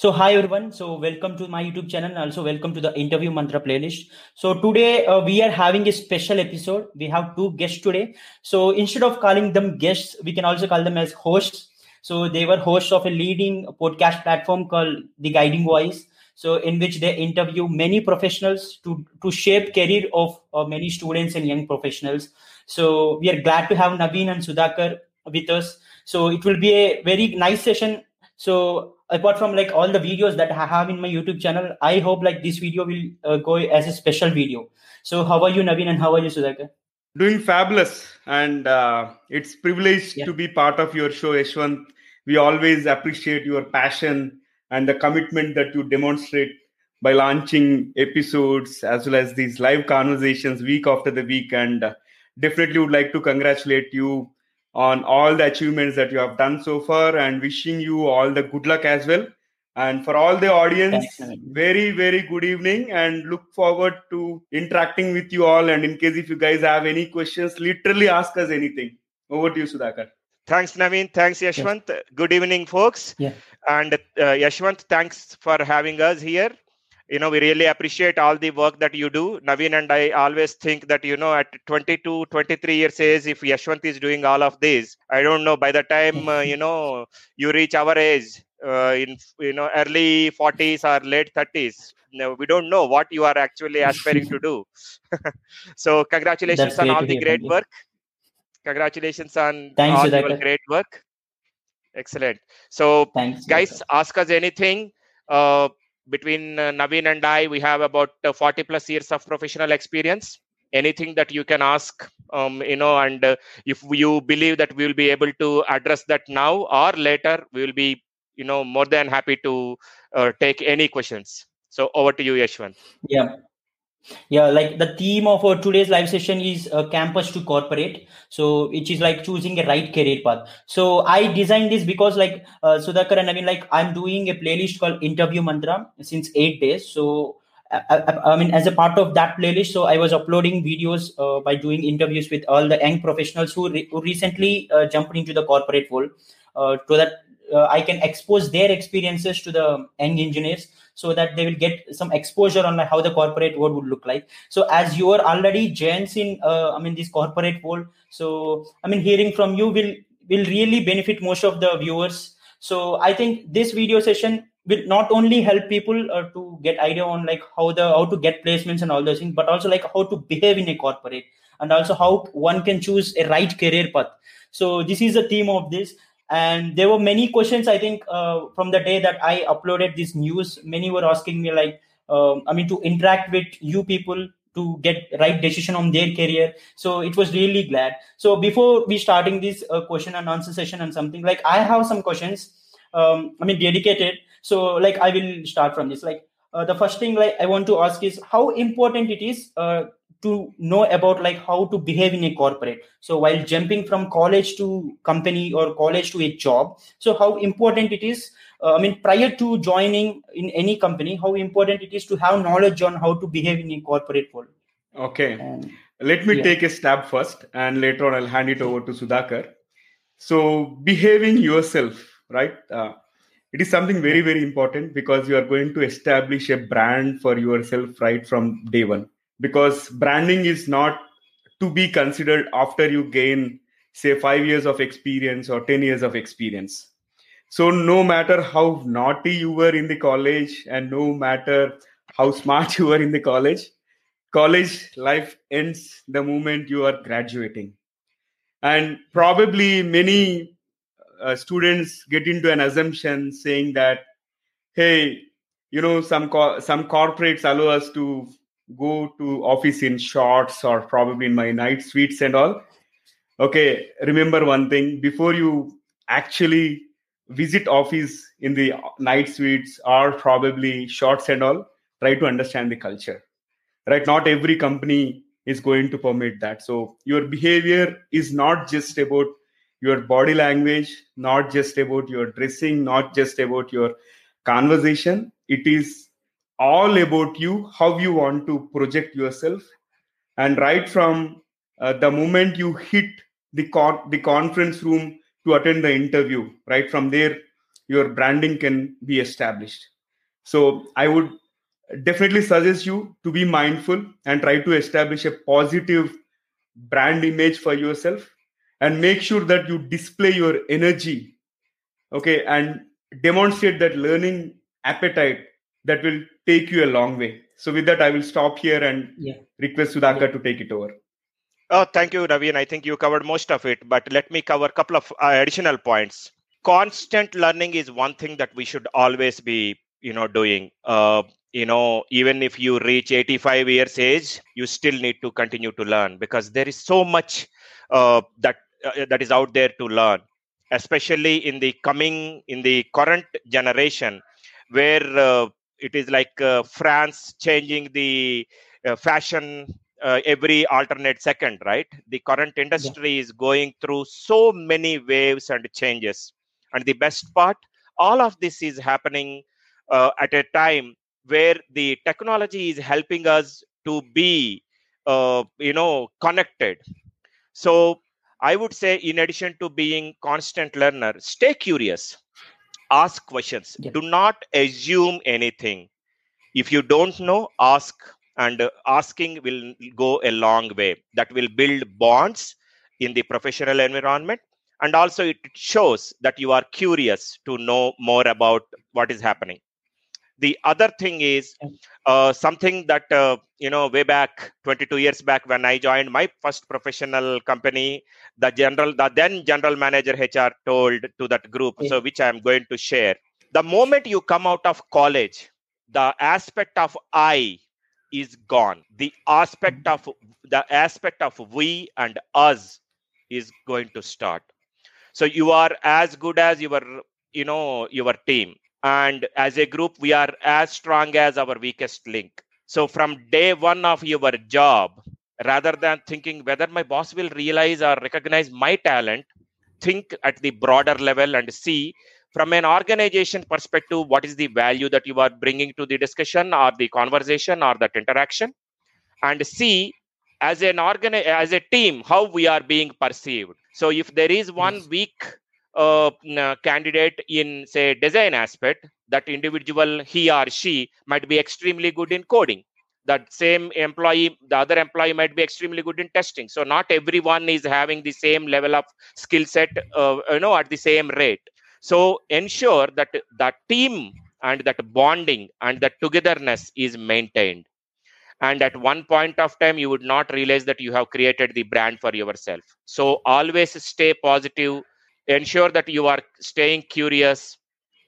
So hi everyone. So welcome to my YouTube channel and also welcome to the interview mantra playlist. So today uh, we are having a special episode. We have two guests today. So instead of calling them guests, we can also call them as hosts. So they were hosts of a leading podcast platform called The Guiding Voice. So in which they interview many professionals to to shape career of uh, many students and young professionals. So we are glad to have Naveen and Sudhakar with us. So it will be a very nice session. So apart from like all the videos that I have in my YouTube channel, I hope like this video will uh, go as a special video. So how are you, Naveen, and how are you, Sudhakar? Doing fabulous, and uh, it's privileged Yeah. to be part of your show, Yashwant. We always appreciate your passion and the commitment that you demonstrate by launching episodes as well as these live conversations week after the week. And uh, definitely would like to congratulate you on all the achievements that you have done so far, and wishing you all the good luck as well. And for all the audience, very very good evening and look forward to interacting with you all and in case if you guys have any questions literally ask us anything over to you sudhakar Thanks, Naveen. Thanks, Yashwant. Good evening, folks. Yeah. And uh, Yashwant, thanks for having us here. You know, we really appreciate all the work that you do. Naveen and I always think that, you know, at 22, 23 years age, if Yashwant is doing all of this, I don't know, by the time, uh, you know, you reach our age, uh, in, you know, early 40s or late 30s, no, we don't know what you are actually aspiring to do. so congratulations That's on all the great work. Congratulations on Thanks, all your great work. Excellent. So, Thanks, guys, ask us anything. Uh, between uh, Naveen and I, we have about uh, 40 plus years of professional experience. Anything that you can ask, um, you know, and uh, if you believe that we will be able to address that now or later, we will be, you know, more than happy to uh, take any questions. So, over to you, Yashwant. Yeah. Yeah, like the theme of our today's live session is uh, campus to corporate. So, which is like choosing a right career path. So, I designed this because, like, uh, Sudhakar and I mean, like, I'm doing a playlist called Interview Mantra since eight days. So, I, I, I mean, as a part of that playlist, so I was uploading videos uh, by doing interviews with all the young professionals who, re- who recently uh, jumped into the corporate world, uh, so that uh, I can expose their experiences to the young engineers so that they will get some exposure on how the corporate world would look like. So as you are already giants in uh, i mean this corporate world so i mean hearing from you will will really benefit most of the viewers. So i think this video session will not only help people uh, to get idea on like how the how to get placements and all those things but also like how to behave in a corporate and also how one can choose a right career path. So this is the theme of this and there were many questions i think uh, from the day that i uploaded this news many were asking me like um, i mean to interact with you people to get right decision on their career. So it was really glad. So before we starting this uh, question and answer session and something like i have some questions um, i mean dedicated. So like i will start from this. Like uh, the first thing like i want to ask is how important it is uh, to know about like how to behave in a corporate. So while jumping from college to company or college to a job so how important it is uh, i mean prior to joining in any company how important it is to have knowledge on how to behave in a corporate world. Okay. Let me Yeah. take a stab first and later on i'll hand it over to sudhakar. So behaving yourself right? Uh, it is something very very important because you are going to establish a brand for yourself right from day one because branding is not to be considered after you gain say 5 years of experience or 10 years of experience. So no matter how naughty you were in the college and no matter how smart you were in the college college life ends the moment you are graduating. And probably many uh, students get into an assumption saying that hey you know some co- some corporates allow us to go to office in shorts or probably in my night suites and all. Okay remember one thing before you actually visit office in the night suites or probably shorts and all try to understand the culture. Right not every company is going to permit that. So your behavior is not just about your body language not just about your dressing not just about your conversation. It is all about you how you want to project yourself. And right from uh, the moment you hit the con- the conference room to attend the interview right from there your branding can be established. So i would definitely suggest you to be mindful and try to establish a positive brand image for yourself and make sure that you display your energy okay and demonstrate that learning appetite that will take you a long way so with that i will stop here and yeah. request sudhakar yeah. to take it over oh thank you ravi and i think you covered most of it but let me cover a couple of uh, additional points constant learning is one thing that we should always be you know doing uh, you know even if you reach 85 years age you still need to continue to learn because there is so much uh, that uh, that is out there to learn especially in the coming in the current generation where uh, it is like uh, france changing the uh, fashion uh, every alternate second right? The current industry yeah. is going through so many waves and changes. And the best part all of this is happening uh, at a time where the technology is helping us to be uh, you know connected. So i would say in addition to being constant learner stay curious ask questions. Yeah. do not assume anything. If you don't know ask and asking will go a long way. That will build bonds in the professional environment and also it shows that you are curious to know more about what is happening the other thing is uh, something that uh, you know way back 22 years back when i joined my first professional company the general the then general manager hr told to that group yeah. so which i am going to share. The moment you come out of college the aspect of i is gone. The aspect of the aspect of we and us is going to start. So you are as good as your you know your team and as a group we are as strong as our weakest link. So from day one of your job rather than thinking whether my boss will realize or recognize my talent think at the broader level and see from an organization perspective what is the value that you are bringing to the discussion or the conversation or that interaction? And see as an organ as a team how we are being perceived. So if there is one weak uh, candidate in say design aspect that individual he or she might be extremely good in coding. That same employee the other employee might be extremely good in testing. So not everyone is having the same level of skill set uh, you know at the same rate. So ensure that that team and that bonding and that togetherness is maintained. And at one point of time you would not realize that you have created the brand for yourself. So always stay positive ensure that you are staying curious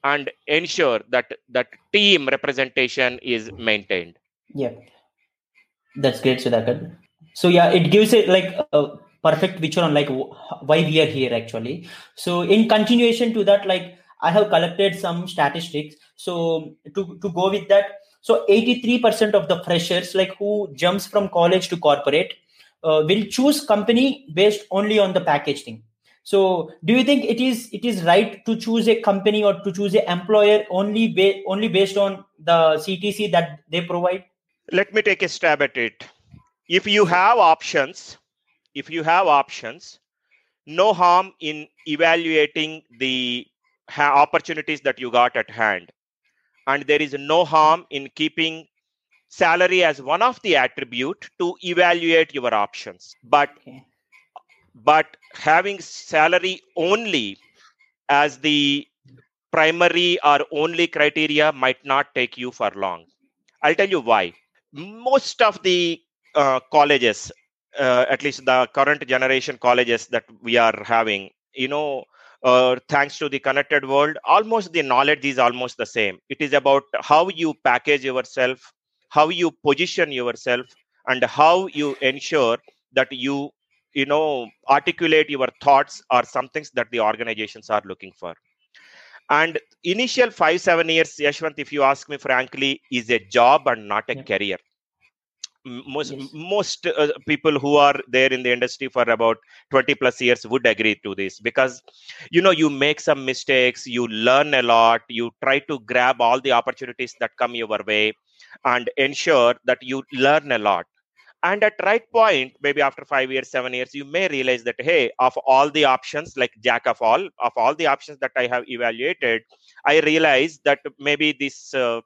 and ensure that that team representation is maintained. Yeah. That's great sudhakar. So yeah it gives it like a perfect picture on like why we are here actually. So in continuation to that like i have collected some statistics. So to to go with that so 83% of the freshers like who jumps from college to corporate uh, will choose company based only on the package thing so do you think it is it is right to choose a company or to choose an employer only ba- only based on the ctc that they provide? Let me take a stab at it. If you have options if you have options no harm in evaluating the ha- opportunities that you got at hand. And there is no harm in keeping salary as one of the attribute to evaluate your options. But okay. but having salary only as the primary or only criteria might not take you for long. I'll tell you why. Most of the uh, colleges uh, at least the current generation colleges that we are having you know uh, thanks to the connected world almost the knowledge is almost the same. It is about how you package yourself how you position yourself and how you ensure that you you know articulate your thoughts are some things that the organizations are looking for and initial 5 7 years yashwant if you ask me frankly is a job and not a yeah. career most yes. most uh, people who are there in the industry for about 20 plus years would agree to this because you know you make some mistakes you learn a lot you try to grab all the opportunities that come your way and ensure that you learn a lot and at right point maybe after 5 years 7 years you may realize that hey of all the options like jack of all of all the options that i have evaluated i realize that maybe this uh,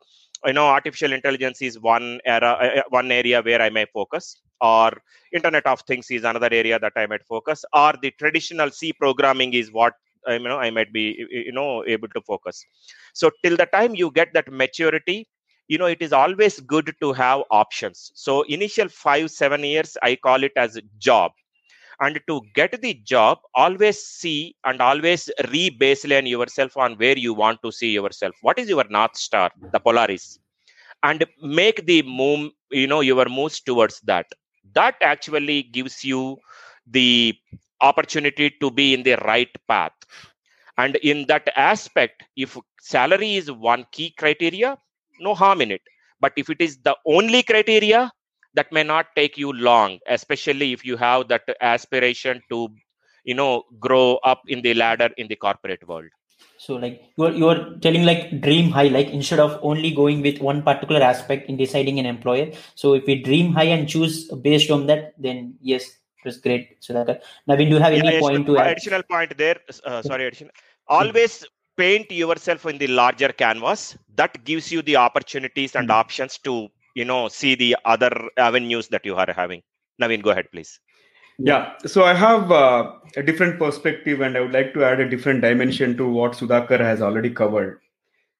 you know artificial intelligence is one era uh, one area where i may focus or internet of things is another area that i might focus or the traditional c programming is what you know i might be you know able to focus. So till the time you get that maturity you know it is always good to have options. So initial 5 7 years i call it as job. And to get the job always see and always re-baseline yourself on where you want to see yourself. What is your north star the polaris? And make the move you know your moves towards that. That actually gives you the opportunity to be in the right path. And in that aspect if salary is one key criteria no harm in it. But if it is the only criteria that may not take you long especially if you have that aspiration to you know grow up in the ladder in the corporate world. So like you're you're telling like dream high like instead of only going with one particular aspect in deciding an employer. So if we dream high and choose based on that then yes it was great so that now do you have any yeah, point to add? additional point there. Uh, sorry addition always paint yourself in the larger canvas that gives you the opportunities and Mm. options to you know see the other avenues that you are having naveen go ahead please Yeah, so I have uh, a different perspective, and I would like to add a different dimension to what Sudhakar has already covered.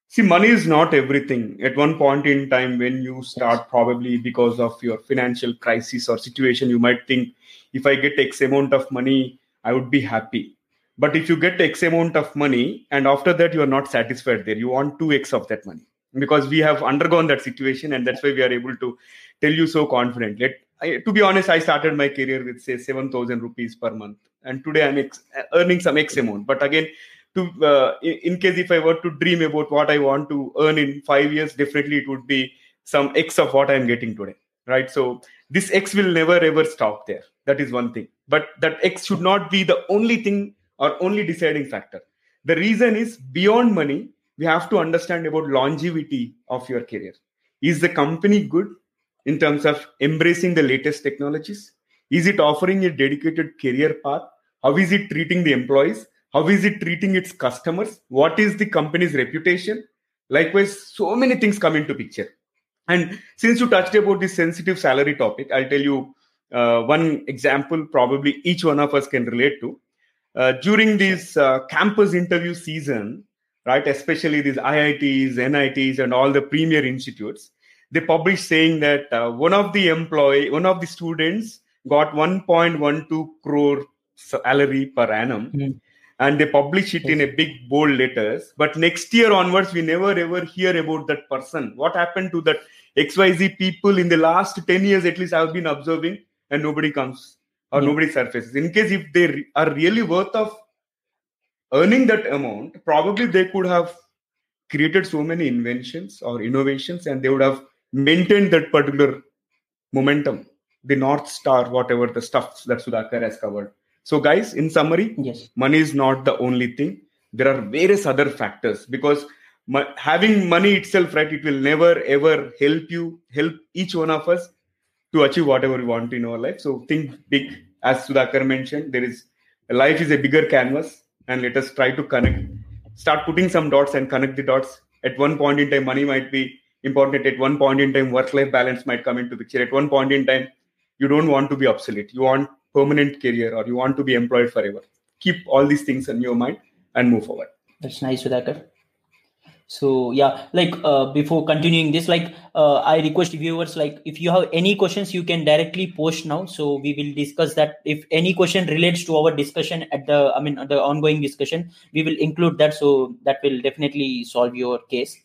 See, money is not everything. At one point in time, when you start, probably because of your financial crisis or situation, you might think, if I get X amount of money, I would be happy. But if you get X amount of money, and after that, you are not satisfied there, you want 2X of that money. Because we have undergone that situation, and that's why we are able to tell you so confidently. I, to be honest, I started my career with say seven thousand rupees per month, and today I'm ex- earning some X amount. But again, to uh, in, in case if I were to dream about what I want to earn in five years, definitely it would be some X of what I'm getting today, right? So this X will never ever stop there. That is one thing. But that X should not be the only thing or only deciding factor. The reason is beyond money. We have to understand about longevity of your career. Is the company good? in terms of embracing the latest technologies? Is it offering a dedicated career path? How is it treating the employees? How is it treating its customers? What is the company's reputation? Likewise, so many things come into picture. And since you touched about this sensitive salary topic, I'll tell you uh, one example probably each one of us can relate to. Uh, during this uh, campus interview season, right, especially these IITs, NITs, and all the premier institutes, they published saying that uh, one of the employee, one of the students got 1.12 crore salary per annum, Mm. and they publish it in a big bold letters. But next year onwards, we never ever hear about that person. What happened to that XYZ people in the last 10 years? At least I've been observing, and nobody comes or Yeah. nobody surfaces. In case if they re- are really worth of earning that amount, probably they could have created so many inventions or innovations and they would have maintained that particular momentum the north star whatever the stuff that sudhakar has covered so guys in summary yes money is not the only thing there are various other factors because having money itself right it will never ever help you help each one of us to achieve whatever we want in our life. So think big. As sudhakar mentioned there is life is a bigger canvas and let us try to connect start putting some dots and connect the dots. At one point in time money might be important. At one point in time work life balance might come into picture. At one point in time you don't want to be obsolete. You want permanent career or you want to be employed forever. Keep all these things in your mind and move forward. That's nice sudhakar so yeah like uh, before continuing this like uh, i request viewers like if you have any questions you can directly post now. So we will discuss that. If any question relates to our discussion at the i mean the ongoing discussion we will include that. So that will definitely solve your case.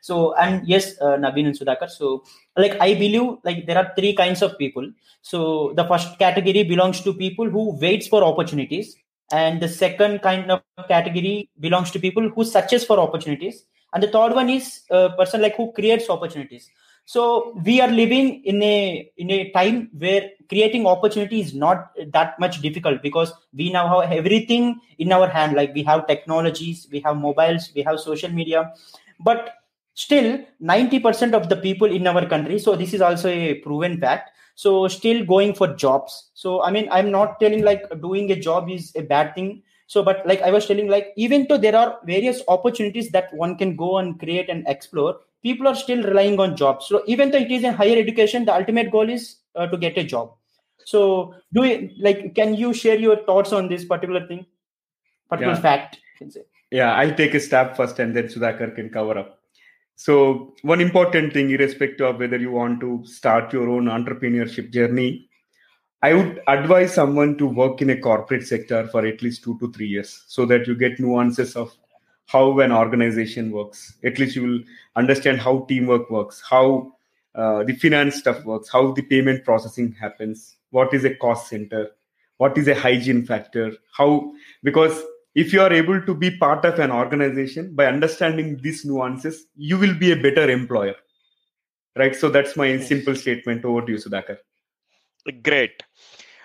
So and yes uh, and sudhakar so like i believe like there are three kinds of people. So the first category belongs to people who waits for opportunities and the second kind of category belongs to people who searches for opportunities and the third one is a person like who creates opportunities. So we are living in a in a time where creating opportunity is not that much difficult because we now have everything in our hand. Like we have technologies we have mobiles we have social media. But still 90% of the people in our country so this is also a proven fact so still going for jobs. So i mean i'm not telling like doing a job is a bad thing so but like i was telling like even though there are various opportunities that one can go and create and explore people are still relying on jobs so even though it is in higher education the ultimate goal is uh, to get a job so do you like can you share your thoughts on this particular thing particular Yeah. fact can say Yeah, I'll take a stab first and then Sudhakar can cover up. So, one important thing, irrespective of whether you want to start your own entrepreneurship journey, I would advise someone to work in a corporate sector for at least two to three years so that you get nuances of how an organization works. At least you will understand how teamwork works, how uh, the finance stuff works, how the payment processing happens, what is a cost center, what is a hygiene factor, how, because if you are able to be part of an organization by understanding these nuances, you will be a better employer. Right. So that's my simple statement. Over to you, Sudhakar. Great.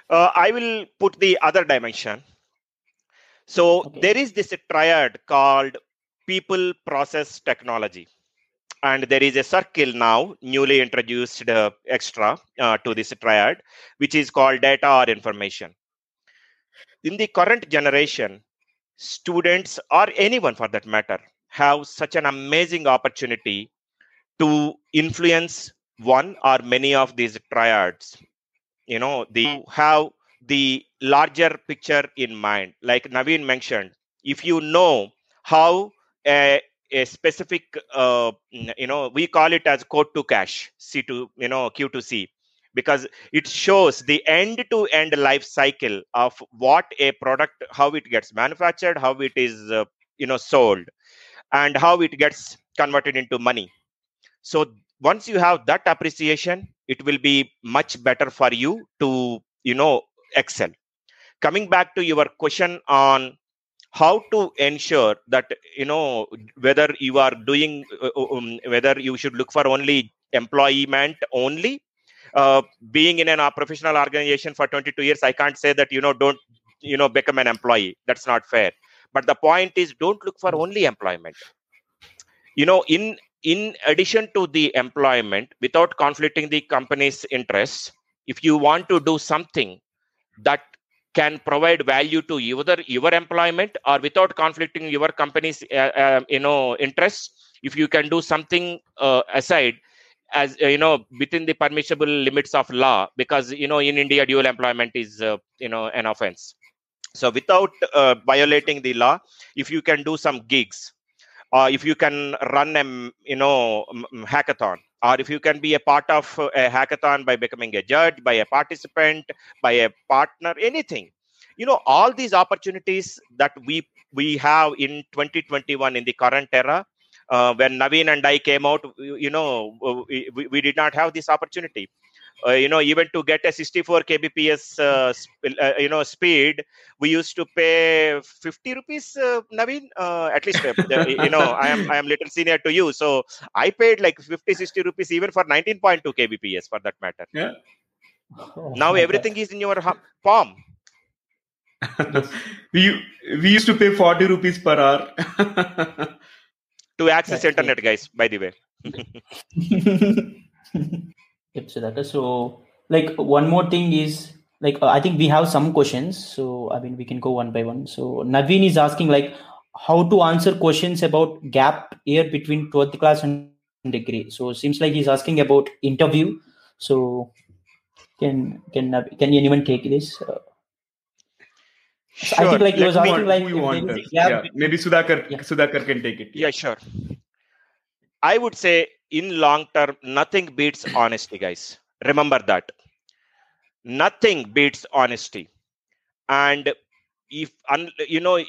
Uh, I will put the other dimension. So Okay. there is this triad called people, process, technology. And there is a circle now, newly introduced uh, extra uh, to this triad, which is called data or information. In the current generation, students or anyone for that matter have such an amazing opportunity to influence one or many of these triads you know the have the larger picture in mind. Like naveen mentioned if you know how a, a specific uh, you know we call it as quote to cash c to you know q to c because it shows the end to end life cycle of what a product how it gets manufactured how it is uh, you know sold and how it gets converted into money. So once you have that appreciation it will be much better for you to you know excel. Coming back to your question on how to ensure that you know whether you are doing uh, um, whether you should look for only employment only uh, being in a uh, professional organization for 22 years i can't say that you know don't you know become an employee. That's not fair. But the point is don't look for only employment. You know in in addition to the employment without conflicting the company's interests if you want to do something that can provide value to either your employment or without conflicting your company's uh, uh, you know interests if you can do something uh, aside as uh, you know within the permissible limits of law because you know in india dual employment is uh, you know an offense. So without uh, violating the law if you can do some gigs or if you can run a you know hackathon or if you can be a part of a hackathon by becoming a judge by a participant by a partner anything. You know all these opportunities that we we have in 2021 in the current era uh, when naveen and i came out you know we- we did not have this opportunity uh, you know even to get a 64 kbps uh, sp- uh, you know speed we used to pay 50 rupees uh, naveen uh, at least uh, you know i am i am little senior to you so i paid like 50 60 rupees even for 19.2 kbps for that matter Yeah. Oh now my God. everything is in your palm we we used to pay 40 rupees per hour. to access That's internet guys by the way yep, so so like one more thing is like uh, I think we have some questions, so I mean we can go one by one. So Naveen is asking like how to answer questions about gap year between 12th class and degree. So seems like he's asking about interview. So can can Nav- can anyone take this? Uh, So I sure think like he let was asking want- like who you want is a us? gap yeah, maybe Sudhakar Yeah. Sudhakar can take it. yeah sure i would say in long term nothing beats honesty guys. Remember that. Nothing beats honesty. And if you know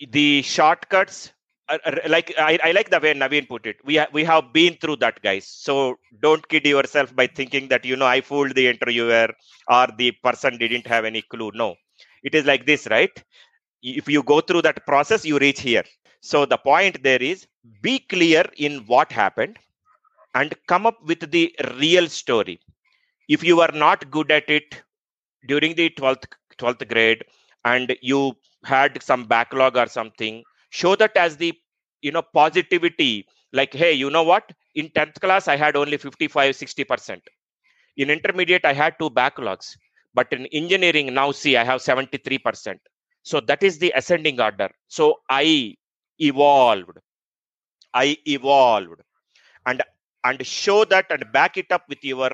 the shortcuts are- are- like I, I like the way naveen put it. We ha- we have been through that guys. So don't kid yourself by thinking that you know i fooled the interviewer or the person didn't have any clue. No. It is like this right? If you go through that process you reach here. So the point there is be clear in what happened and come up with the real story. If you are not good at it during the 12th 12th grade and you had some backlog or something show that as the you know positivity. Like hey you know what? In 10th class i had only 55 60% in intermediate i had two backlogs. But in engineering now see i have 73% so that is the ascending order. So i evolved. I evolved. And and show that and back it up with your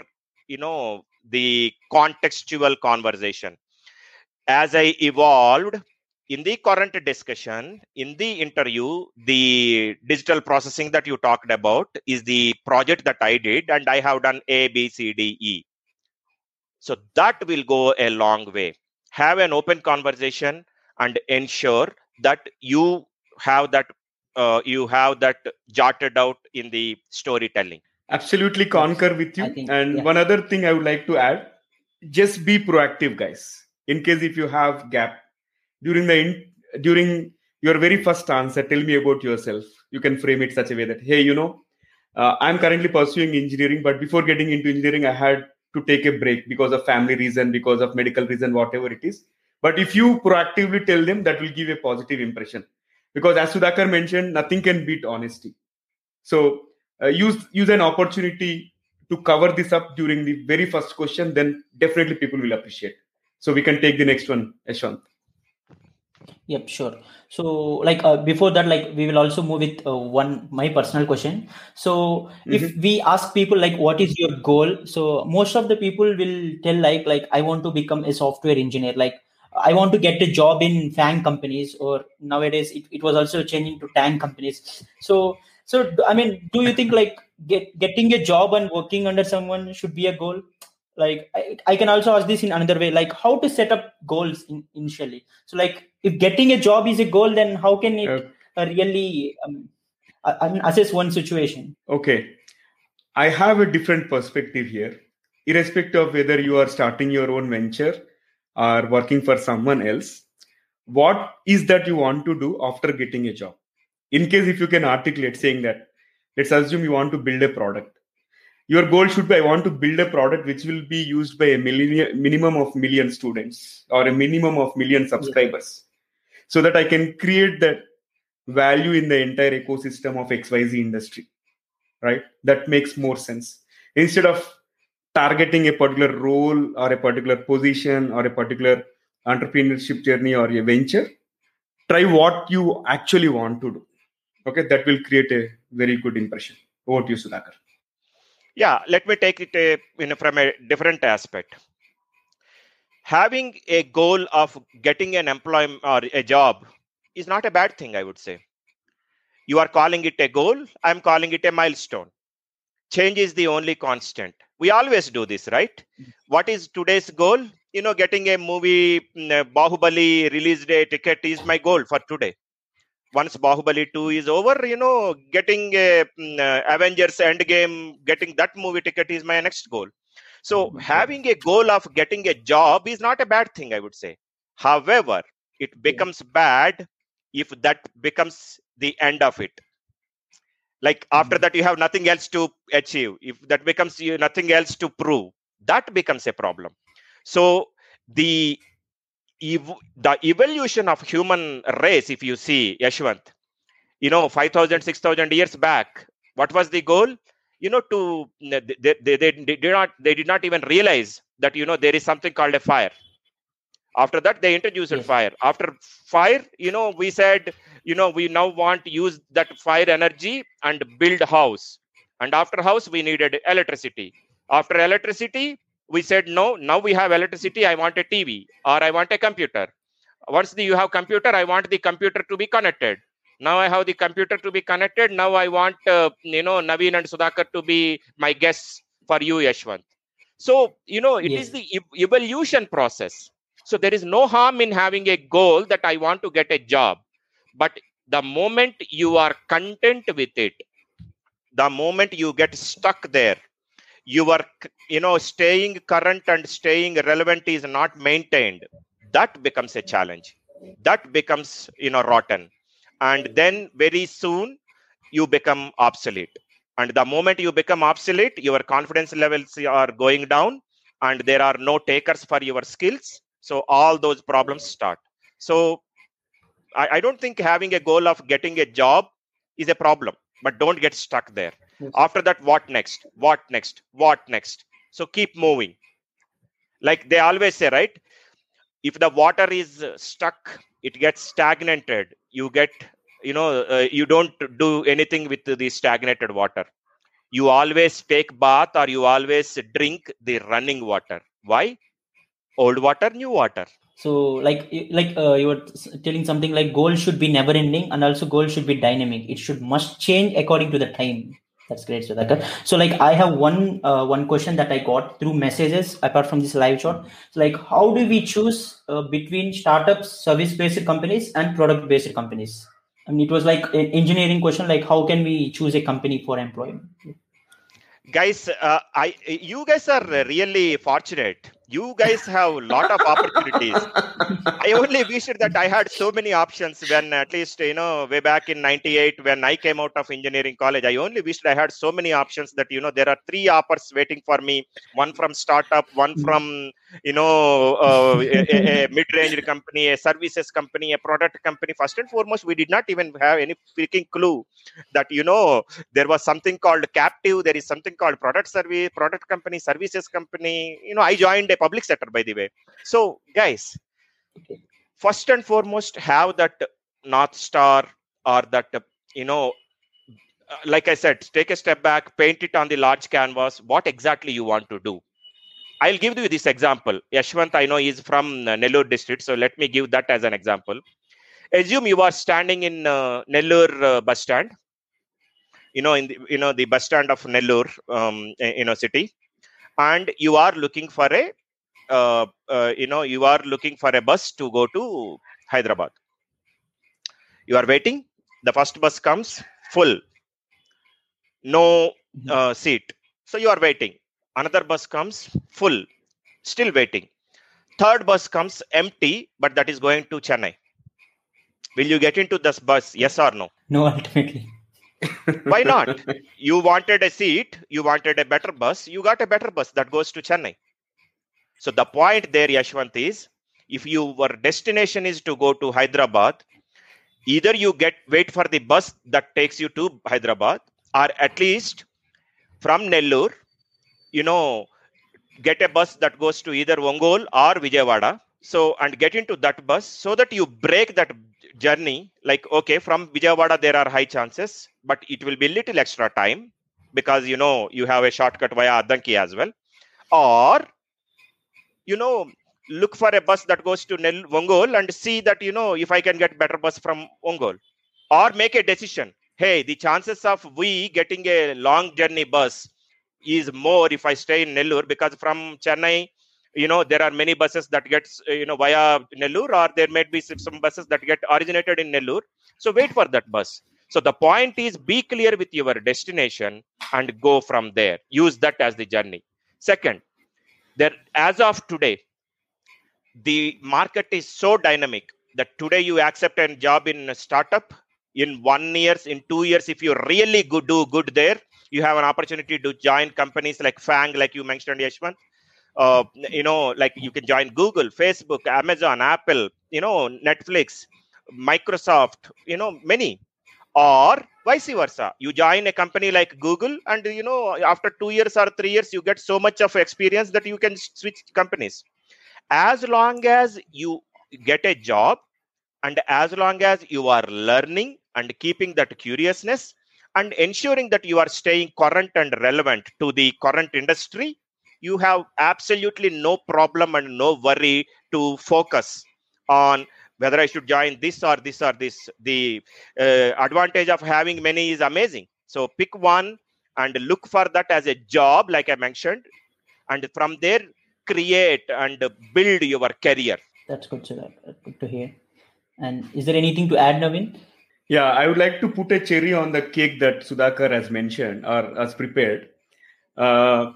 you know the contextual conversation. As i evolved in the current discussion in the interview the digital processing that you talked about is the project that i did and i have done a b c d e. So that will go a long way. Have an open conversation and ensure that you have that uh, you have that jotted out in the storytelling. Absolutely concur with you. Think, and yeah. one other thing i would like to add just be proactive guys in case if you have gap during the in, during your very first answer tell me about yourself. You can frame it such a way that hey you know uh, i'm currently pursuing engineering but before getting into engineering i had to take a break because of family reason because of medical reason whatever it is. But if you proactively tell them that will give a positive impression because as sudhakar mentioned nothing can beat honesty so uh, use use an opportunity to cover this up during the very first question then definitely people will appreciate so we can take the next one ashwant Yep, sure. So, like uh, before that, like we will also move with uh, one my personal question. So, if we ask people like, what is your goal? So, most of the people will tell like, like I want to become a software engineer. Like, I want to get a job in FANG companies, or nowadays it, it was also changing to TANG companies. So, so I mean, do you think like get getting a job and working under someone should be a goal? like I, I can also ask this in another way like how to set up goals in, initially so like if getting a job is a goal then how can it uh, really um, assess one situation okay i have a different perspective here irrespective of whether you are starting your own venture or working for someone else what is that you want to do after getting a job? In case if you can articulate saying that let's assume you want to build a product. Your goal should be i want to build a product which will be used by a million, minimum of million students or a minimum of million subscribers yeah. so that i can create that value in the entire ecosystem of xyz industry. Right? That makes more sense. Instead of targeting a particular role or a particular position or a particular entrepreneurship journey or a venture try what you actually want to do. Okay that will create a very good impression. Over to you sudhakar. Yeah let me take it a, you know, from a different aspect. Having a goal of getting an employment or a job is not a bad thing i would say. You are calling it a goal i'm calling it a milestone change is the only constant we always do this right what is today's goal you know getting a movie mm, bahubali release day ticket is my goal for today once Bahubali 2 is over, you know, getting a mm, uh, Avengers Endgame, getting that movie ticket is my next goal. So mm-hmm. having a goal of getting a job is not a bad thing, I would say. However, it becomes bad if that becomes the end of it. Like after mm-hmm. that, you have nothing else to achieve. If that becomes you nothing else to prove, that becomes a problem. So the ev- the evolution of human race if you see yashwant you know 5000 6000 years back what was the goal you know to they, they, they, they, did not they did not even realize that you know there is something called a fire after that they introduced yes. fire after fire you know we said you know we now want to use that fire energy and build house. And after house we needed electricity. After electricity we said no now we have electricity. I want a tv or i want a computer. Once the, you have computer i want the computer to be connected. Now i have the computer to be connected. Now i want uh, you know naveen and sudhakar to be my guests for you yashwant. So you know it yes. is the evolution process. So there is no harm in having a goal that i want to get a job but the moment you are content with it the moment you get stuck there you are you know staying current and staying relevant is not maintained. That becomes a challenge. That becomes you know rotten. And then very soon you become obsolete. And the moment you become obsolete your confidence levels are going down and there are no takers for your skills. So all those problems start. So I, I don't think having a goal of getting a job is a problem but don't get stuck there after that what next what next what next So keep moving. Like they always say, right? If the water is stuck, it gets stagnated. You get, you know, uh, you don't do anything with the stagnated water. You always take bath or you always drink the running water. Why? Old water, new water so like like uh, you were telling something like goal should be never ending and also goal should be dynamic. It should must change according to the time. That's great Sudhakar. so like i have one uh, one question that i got through messages apart from this live shot so like how do we choose uh, between startups service based companies and product based companies? I mean it was like an engineering question like how can we choose a company for employment guys uh, i you guys are really fortunate you guys have a lot of opportunities. I only wished that I had so many options when, at least, you know, way back in 98, when I came out of engineering college, I only wished I had so many options that, you know, there are three offers waiting for me one from startup, one from, you know, uh, a, a mid range company, a services company, a product company. First and foremost, we did not even have any freaking clue that, you know, there was something called captive, there is something called product service, product company, services company. You know, I joined a public sector by the way. So guys first and foremost have that north star or that you know like i said take a step back paint it on the large canvas what exactly you want to do. I'll give you this example. Yashwant i know is from nellore district so let me give that as an example. Assume you are standing in uh, nellore uh, bus stand. You know in the you know the bus stand of nellore um, you know city. And you are looking for a uh, uh, you know you are looking for a bus to go to hyderabad. You are waiting. The first bus comes full. No mm-hmm. uh, seat. So you are waiting. Another bus comes full. Still waiting. Third bus comes empty but that is going to chennai. Will you get into this bus yes or no? No ultimately. Why not? You wanted a seat. You wanted a better bus. You got a better bus that goes to chennai so the point there, Yashwant, is if your destination is to go to Hyderabad, either you get wait for the bus that takes you to Hyderabad, or at least from Nellore, you know, get a bus that goes to either Ongole or Vijayawada. So and get into that bus so that you break that journey. Like okay, from Vijayawada there are high chances, but it will be little extra time because you know you have a shortcut via Addanki as well. Or you know look for a bus that goes to Nel- Ongole and see that you know if I can get better bus from Ongole, or make a decision. Hey, the chances of we getting a long journey bus is more if I stay in Nellore because from Chennai, you know there are many buses that gets uh, you know via Nellore, or there might be some buses that get originated in Nellore. So wait for that bus. So the point is be clear with your destination and go from there. Use that as the journey. Second, there as of today the market is so dynamic that today you accept a job in a startup in one years in two years if you really good, do good there you have an opportunity to join companies like fang like you mentioned yashwant. Uh, you know like you can join google facebook amazon apple you know netflix microsoft you know many or vice versa. You join a company like google and you know after 2 years or 3 years you get so much of experience that you can switch companies. As long as you get a job and as long as you are learning and keeping that curiousness and ensuring that you are staying current and relevant to the current industry you have absolutely no problem and no worry to focus on whether I should join this or this or this. The uh, advantage of having many is amazing. So pick one and look for that as a job, like I mentioned, and from there create and build your career. That's good, sir. Good to hear. And is there anything to add, Naveen? Yeah, I would like to put a cherry on the cake that Sudhakar has mentioned or has prepared. Uh,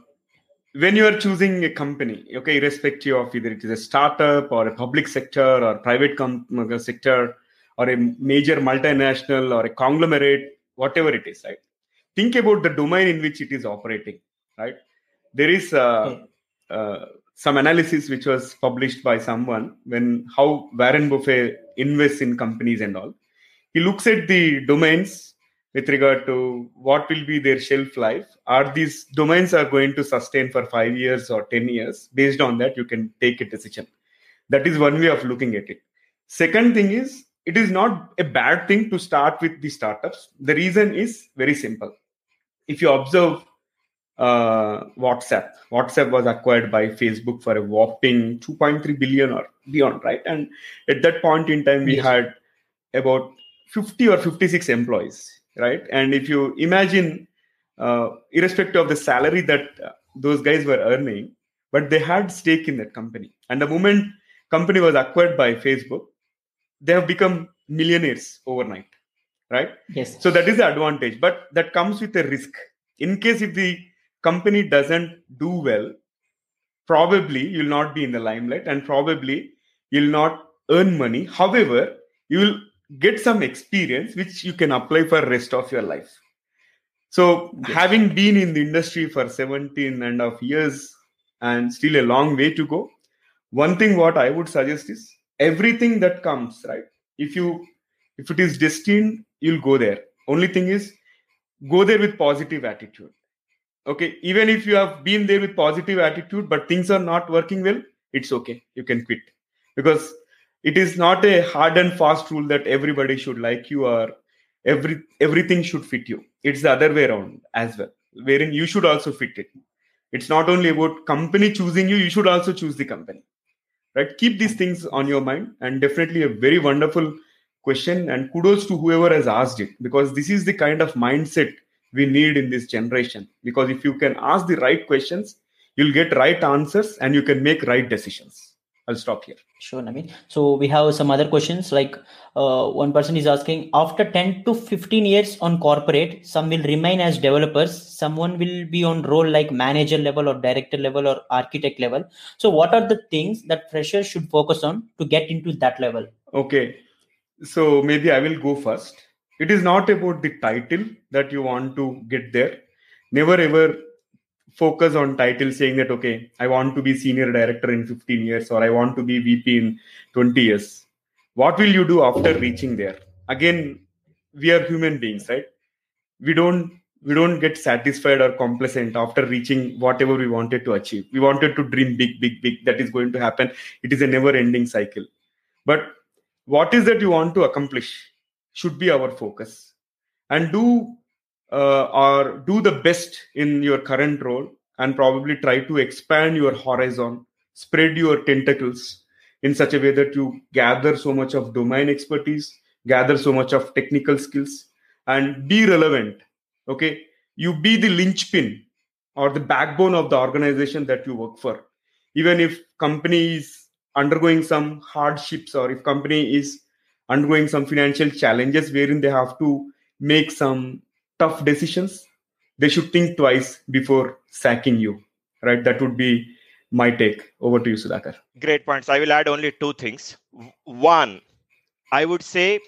when you are choosing a company, okay, irrespective of either it is a startup or a public sector or private com- uh, sector or a major multinational or a conglomerate, whatever it is, right? Think about the domain in which it is operating, right? There is uh, uh, some analysis which was published by someone when how Warren Buffett invests in companies and all. He looks at the domains with regard to what will be their shelf life. Are these domains are going to sustain for 5 years or 10 years? Based on that you can take a decision. That is one way of looking at it. Second thing is it is not a bad thing to start with the startups. The reason is very simple. If you observe uh, whatsapp whatsapp was acquired by facebook for a whopping 2.3 billion or beyond right? And at that point in time we yes. had about 50 or 56 employees right? And if you imagine uh, irrespective of the salary that uh, those guys were earning but they had stake in that company. And the moment company was acquired by facebook they have become millionaires overnight right? Yes. So that is the advantage. But that comes with a risk. In case if the company doesn't do well probably you'll not be in the limelight and probably you'll not earn money. However you will get some experience which you can apply for rest of your life. So yes. having been in the industry for 17 and a half years and still a long way to go one thing what i would suggest is everything that comes right? If you if it is destined you'll go there. Only thing is go there with positive attitude. Okay? Even if you have been there with positive attitude but things are not working well it's okay. You can quit. Because it is not a hard and fast rule that everybody should like you or every everything should fit you. It's the other way around as well wherein you should also fit it. It's not only about company choosing you you should also choose the company. Right? Keep these things on your mind and definitely a very wonderful question and kudos to whoever has asked it because this is the kind of mindset we need in this generation. Because if you can ask the right questions you'll get right answers and you can make right decisions. I'll stop here. Sure, Naveen. So we have some other questions. Like uh, one person is asking, after 10 to 15 years on corporate, some will remain as developers. Someone will be on role like manager level or director level or architect level. So what are the things that freshers should focus on to get into that level? Okay. So maybe I will go first. It is not about the title that you want to get there. Never ever focus on title saying that okay i want to be senior director in 15 years or i want to be vp in 20 years. What will you do after reaching there? Again we are human beings right? We don't we don't get satisfied or complacent after reaching whatever we wanted to achieve. We wanted to dream big big big. That is going to happen. It is a never ending cycle. But what is that you want to accomplish should be our focus. And do uh, or do the best in your current role and probably try to expand your horizon, spread your tentacles in such a way that you gather so much of domain expertise, gather so much of technical skills, and be relevant. Okay, you be the linchpin or the backbone of the organization that you work for. Even if company is undergoing some hardships or if company is undergoing some financial challenges wherein they have to make some tough decisions, they should think twice before sacking you. Right? That would be my take. Over to you, Sudhakar. Great points. I will add only two things. One, I would say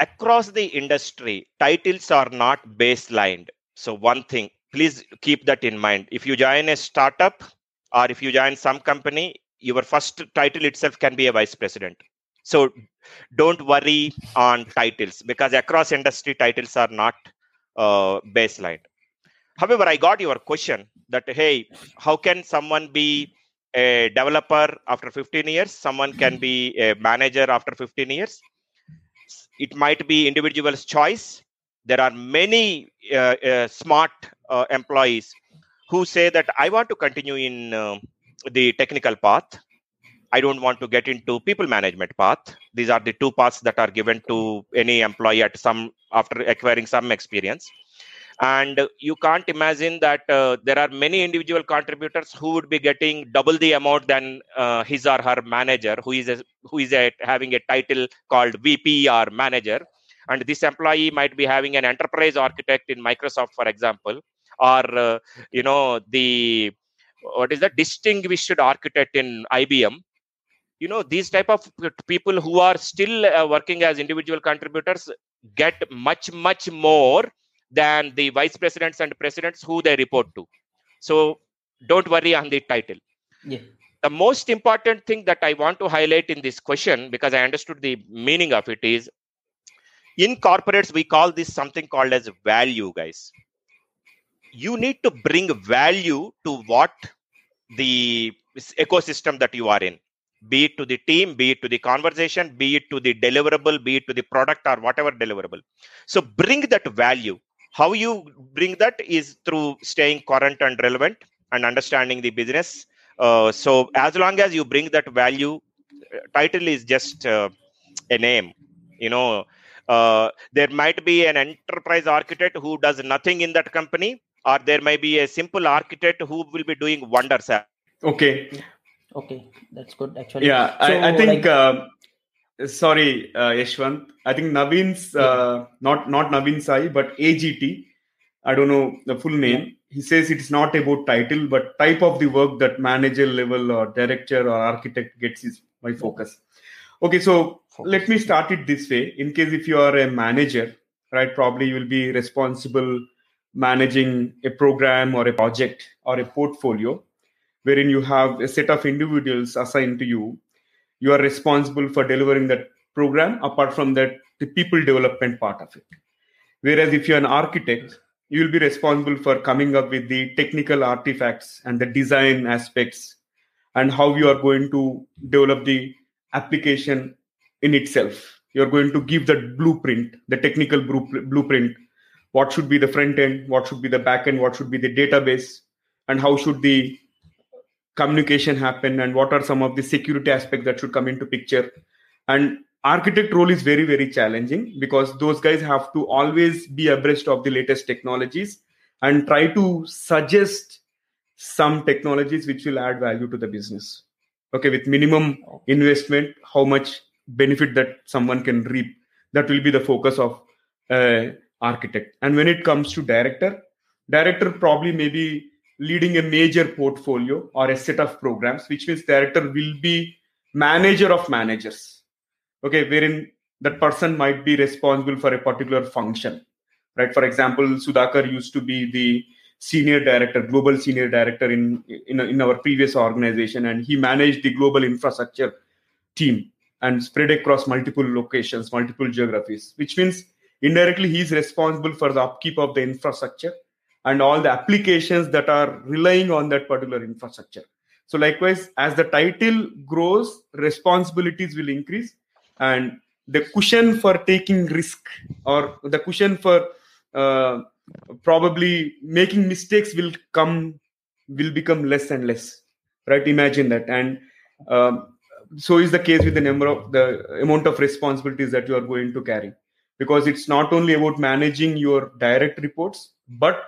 across the industry, titles are not baselined. So, one thing, please keep that in mind. If you join a startup or if you join some company, your first title itself can be a vice president. So, don't worry on titles because across industry, titles are not uh, baseline. However, I got your question that hey, how can someone be a developer after 15 years? Someone can be a manager after 15 years. It might be individual's choice. There are many uh, uh, smart uh, employees who say that I want to continue in uh, the technical path. I don't want to get into people management path. These are the two paths that are given to any employee at some after acquiring some experience. And you can't imagine that uh, there are many individual contributors who would be getting double the amount than uh, his or her manager who is a, who is a, having a title called vp or manager. And this employee might be having an enterprise architect in microsoft for example or uh, you know the what is the distinguished architect in ibm you know these type of people who are still uh, working as individual contributors get much much more than the vice presidents and presidents who they report to. So don't worry on the title. Yeah. The most important thing that I want to highlight in this question, because I understood the meaning of it, is in corporates we call this something called as value guys you need to bring value to what the ecosystem that you are in be it to the team be it to the conversation be it to the deliverable be it to the product or whatever deliverable. So bring that value. How you bring that is through staying current and relevant and understanding the business. Uh, so as long as you bring that value title is just uh, a name you know. Uh, there might be an enterprise architect who does nothing in that company or there may be a simple architect who will be doing wonders. Okay okay that's good actually. Yeah so, I, I, think like, uh, sorry uh, yashwant. I think naveen's uh, not not naveen sai but agt i don't know the full name. Yeah. he says it's not about title but type of the work that manager level or director or architect gets is my focus. Okay so focus. let me start it this way. In case if you are a manager right probably you will be responsible managing a program or a project or a portfolio wherein you have a set of individuals assigned to you you are responsible for delivering that program apart from that the people development part of it. Whereas if you're an architect you will be responsible for coming up with the technical artifacts and the design aspects and how you are going to develop the application in itself. You're going to give that blueprint the technical blueprint. What should be the front end what should be the back end what should be the database and how should the communication happen and what are some of the security aspects that should come into picture. And architect role is very very challenging because those guys have to always be abreast of the latest technologies and try to suggest some technologies which will add value to the business. Okay with minimum investment how much benefit that someone can reap that will be the focus of uh, architect. And when it comes to director director probably maybe leading a major portfolio or a set of programs which means director will be manager of managers okay wherein that person might be responsible for a particular function. Right for example sudhakar used to be the senior director global senior director in in, in our previous organization and he managed the global infrastructure team and spread across multiple locations multiple geographies which means indirectly he's responsible for the upkeep of the infrastructure and all the applications that are relying on that particular infrastructure. So likewise as the title grows responsibilities will increase and the cushion for taking risk or the cushion for uh, probably making mistakes will come will become less and less right? Imagine that. And um, so is the case with the number of the amount of responsibilities that you are going to carry. Because it's not only about managing your direct reports but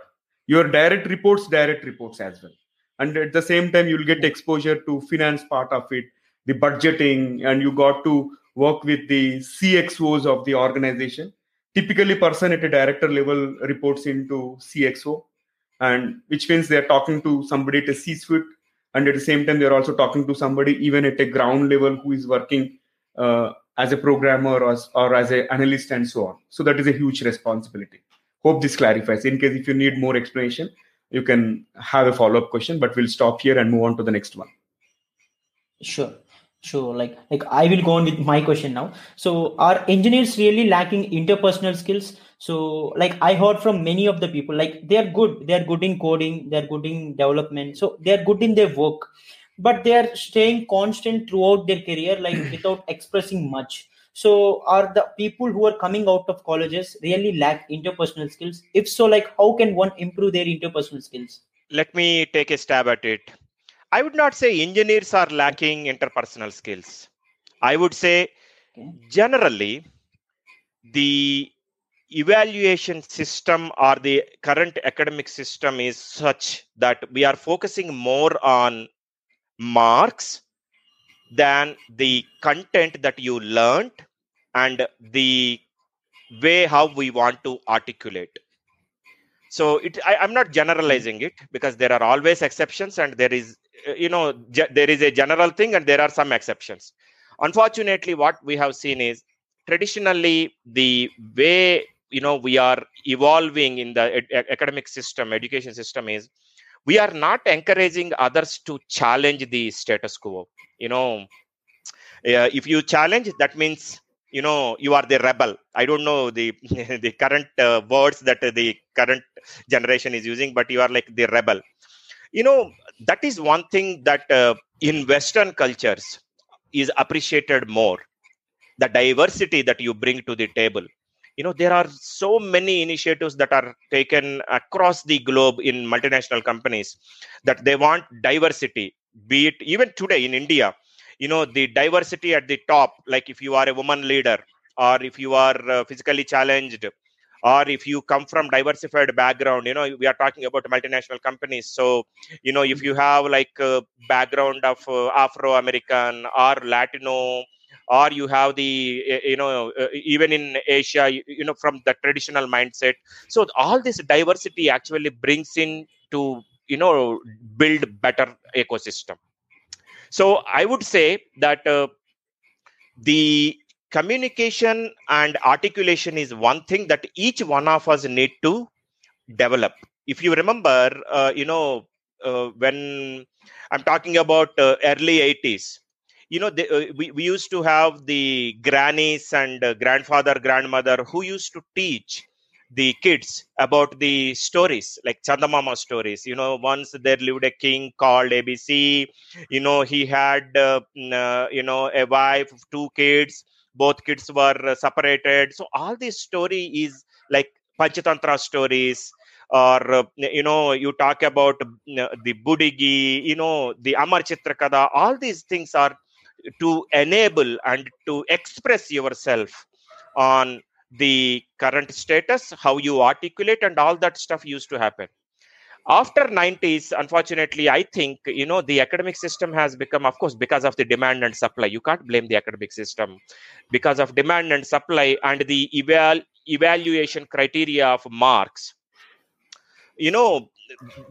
your direct reports direct reports as well and at the same time you'll get exposure to finance part of it the budgeting and you got to work with the cxos of the organization typically person at a director level reports into cxo and which means they're talking to somebody at a c suite and at the same time they're also talking to somebody even at a ground level who is working uh, as a programmer or or as an analyst and so on. So that is a huge responsibility. Hope this clarifies. In case if you need more explanation, you can have a follow-up question, but we'll stop here and move on to the next one. Sure. Sure. Like like I will go on with my question now. So are engineers really lacking interpersonal skills? So like I heard from many of the people, like they are good, they are good in coding, they are good in development, so they are good in their work but they are staying constant throughout their career like without expressing much so are the people who are coming out of colleges really lack interpersonal skills? If so like how can one improve their interpersonal skills? Let me take a stab at it. I would not say engineers are lacking interpersonal skills. I would say okay. generally the evaluation system or the current academic system is such that we are focusing more on marks than the content that you learned and the way how we want to articulate. So it I, am not generalizing it because there are always exceptions and there is uh, you know ge- there is a general thing and there are some exceptions. Unfortunately what we have seen is traditionally the way you know we are evolving in the ed- academic system education system is we are not encouraging others to challenge the status quo. You know uh, if you challenge that means you know you are the rebel. I don't know the the current uh, words that the current generation is using but you are like the rebel. You know that is one thing that uh, in western cultures is appreciated more. The diversity that you bring to the table you know there are so many initiatives that are taken across the globe in multinational companies that they want diversity be it even today in india. You know the diversity at the top like if you are a woman leader or if you are uh, physically challenged or if you come from diversified background you know we are talking about multinational companies. So you know if you have like a background of uh, afro american or latino or you have the you know uh, even in asia you, you, know from the traditional mindset. So all this diversity actually brings in to you know build better ecosystem. So i would say that uh, the communication and articulation is one thing that each one of us need to develop. If you remember uh, you know uh, when i'm talking about uh, early 80s you know uh, we, we used to have the grannies and uh, grandfather grandmother who used to teach the kids about the stories like chandamama stories. You know once there lived a king called abc you know he had uh, you know a wife two kids both kids were uh, separated. So all this story is like panchatantra stories or uh, you know you talk about uh, the budigi you know the amar chitra katha all these things are to enable and to express yourself on the current status how you articulate and all that stuff used to happen. After 90s unfortunately i think you know the academic system has become of course because of the demand and supply. You can't blame the academic system. Because of demand and supply and the eval- evaluation criteria of marks you know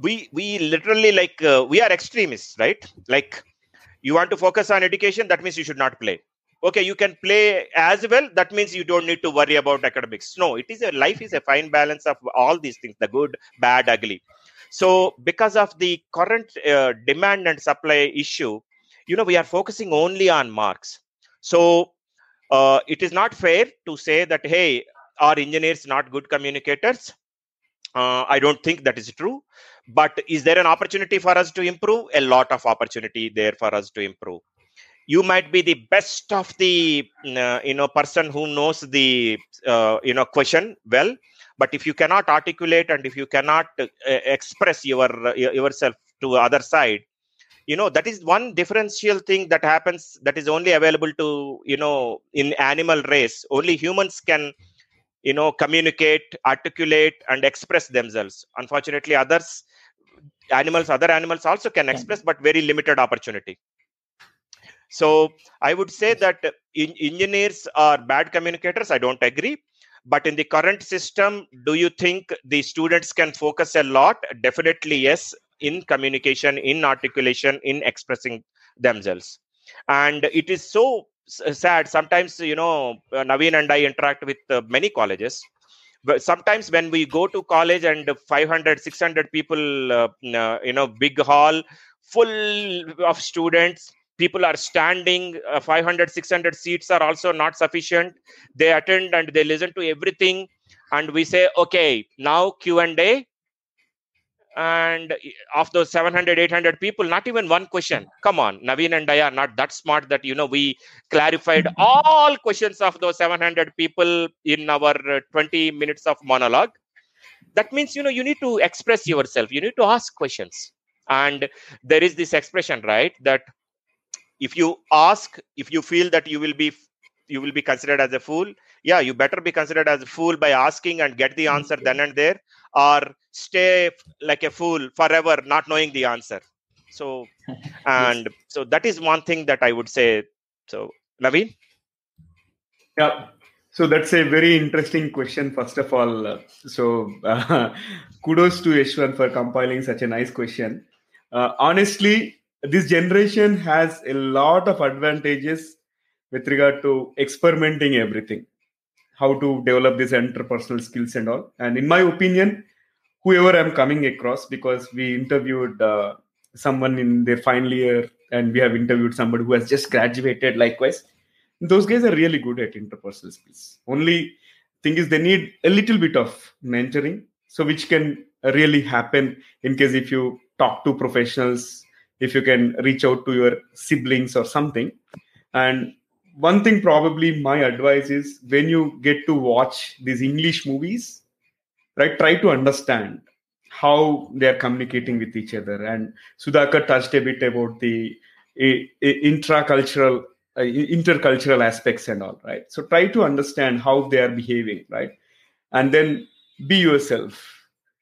we we literally like uh, we are extremists right? Like you want to focus on education that means you should not play. Okay you can play as well that means you don't need to worry about academics. No it is a life is a fine balance of all these things the good bad ugly. So because of the current uh, demand and supply issue you know we are focusing only on marks. So uh, it is not fair to say that hey are engineers not good communicators. Uh, i don't think that is true but is there an opportunity for us to improve? A lot of opportunity there for us to improve. You might be the best of the uh, you know person who knows the uh, you know question well. But if you cannot articulate and if you cannot uh, express your uh, yourself to other side you know that is one differential thing that happens that is only available to you know in animal race. Only humans can you know communicate articulate and express themselves. Unfortunately others animals other animals also can express but very limited opportunity. So i would say that engineers are bad communicators i don't agree. But in the current system do you think the students can focus a lot? Definitely yes in communication in articulation in expressing themselves. And it is so sad. Sometimes you know uh, naveen and i interact with uh, many colleges but sometimes when we go to college and 500 600 people uh, uh, you know big hall full of students people are standing uh, 500 600 seats are also not sufficient. They attend and they listen to everything. And we say okay now q&a and of those 700 800 people not even one question. Come on naveen and i are not that smart that you know we clarified all questions of those 700 people in our uh, 20 minutes of monologue. That means you know you need to express yourself. You need to ask questions. And there is this expression right that if you ask if you feel that you will be you will be considered as a fool yeah you better be considered as a fool by asking and get the answer then and there or stay like a fool forever not knowing the answer. So and yes. so that is one thing that i would say. So naveen? Yeah. So that's a very interesting question first of all. So uh, kudos to Yashwant for compiling such a nice question. Uh, honestly this generation has a lot of advantages with regard to experimenting everything how to develop these interpersonal skills and all. And in my opinion whoever i'm coming across because we interviewed uh, someone in their final year and we have interviewed somebody who has just graduated likewise those guys are really good at interpersonal skills. Only thing is they need a little bit of mentoring so which can really happen in case if you talk to professionals if you can reach out to your siblings or something. And one thing probably my advice is when you get to watch these english movies right try to understand how they are communicating with each other. And sudhakar touched a bit about the intracultural uh, intercultural aspects and all right? So try to understand how they are behaving right? And then be yourself.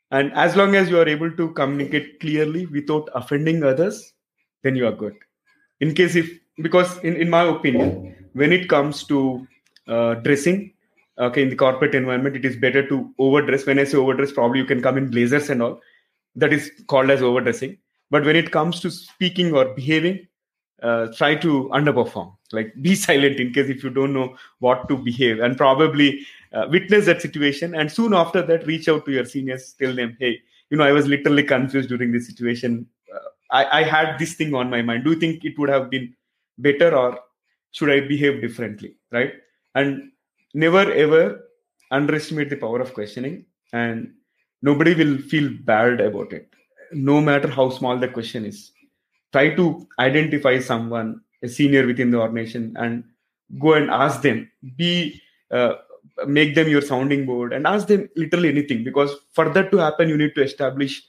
And as long as you are able to communicate clearly without offending others then you are good. In case if because in, in my opinion when it comes to uh, dressing okay in the corporate environment it is better to overdress. When i say overdress probably you can come in blazers and all. That is called as overdressing. But when it comes to speaking or behaving uh, try to underperform. Like be silent in case if you don't know what to behave. And probably uh, witness that situation and soon after that reach out to your seniors tell them hey you know i was literally confused during this situation. Uh, I, I had this thing on my mind. Do you think it would have been better or should i behave differently right? And never ever underestimate the power of questioning and nobody will feel bad about it. No matter how small the question is try to identify someone a senior within the organization and go and ask them. Be uh, make them your sounding board and ask them literally anything because for that to happen you need to establish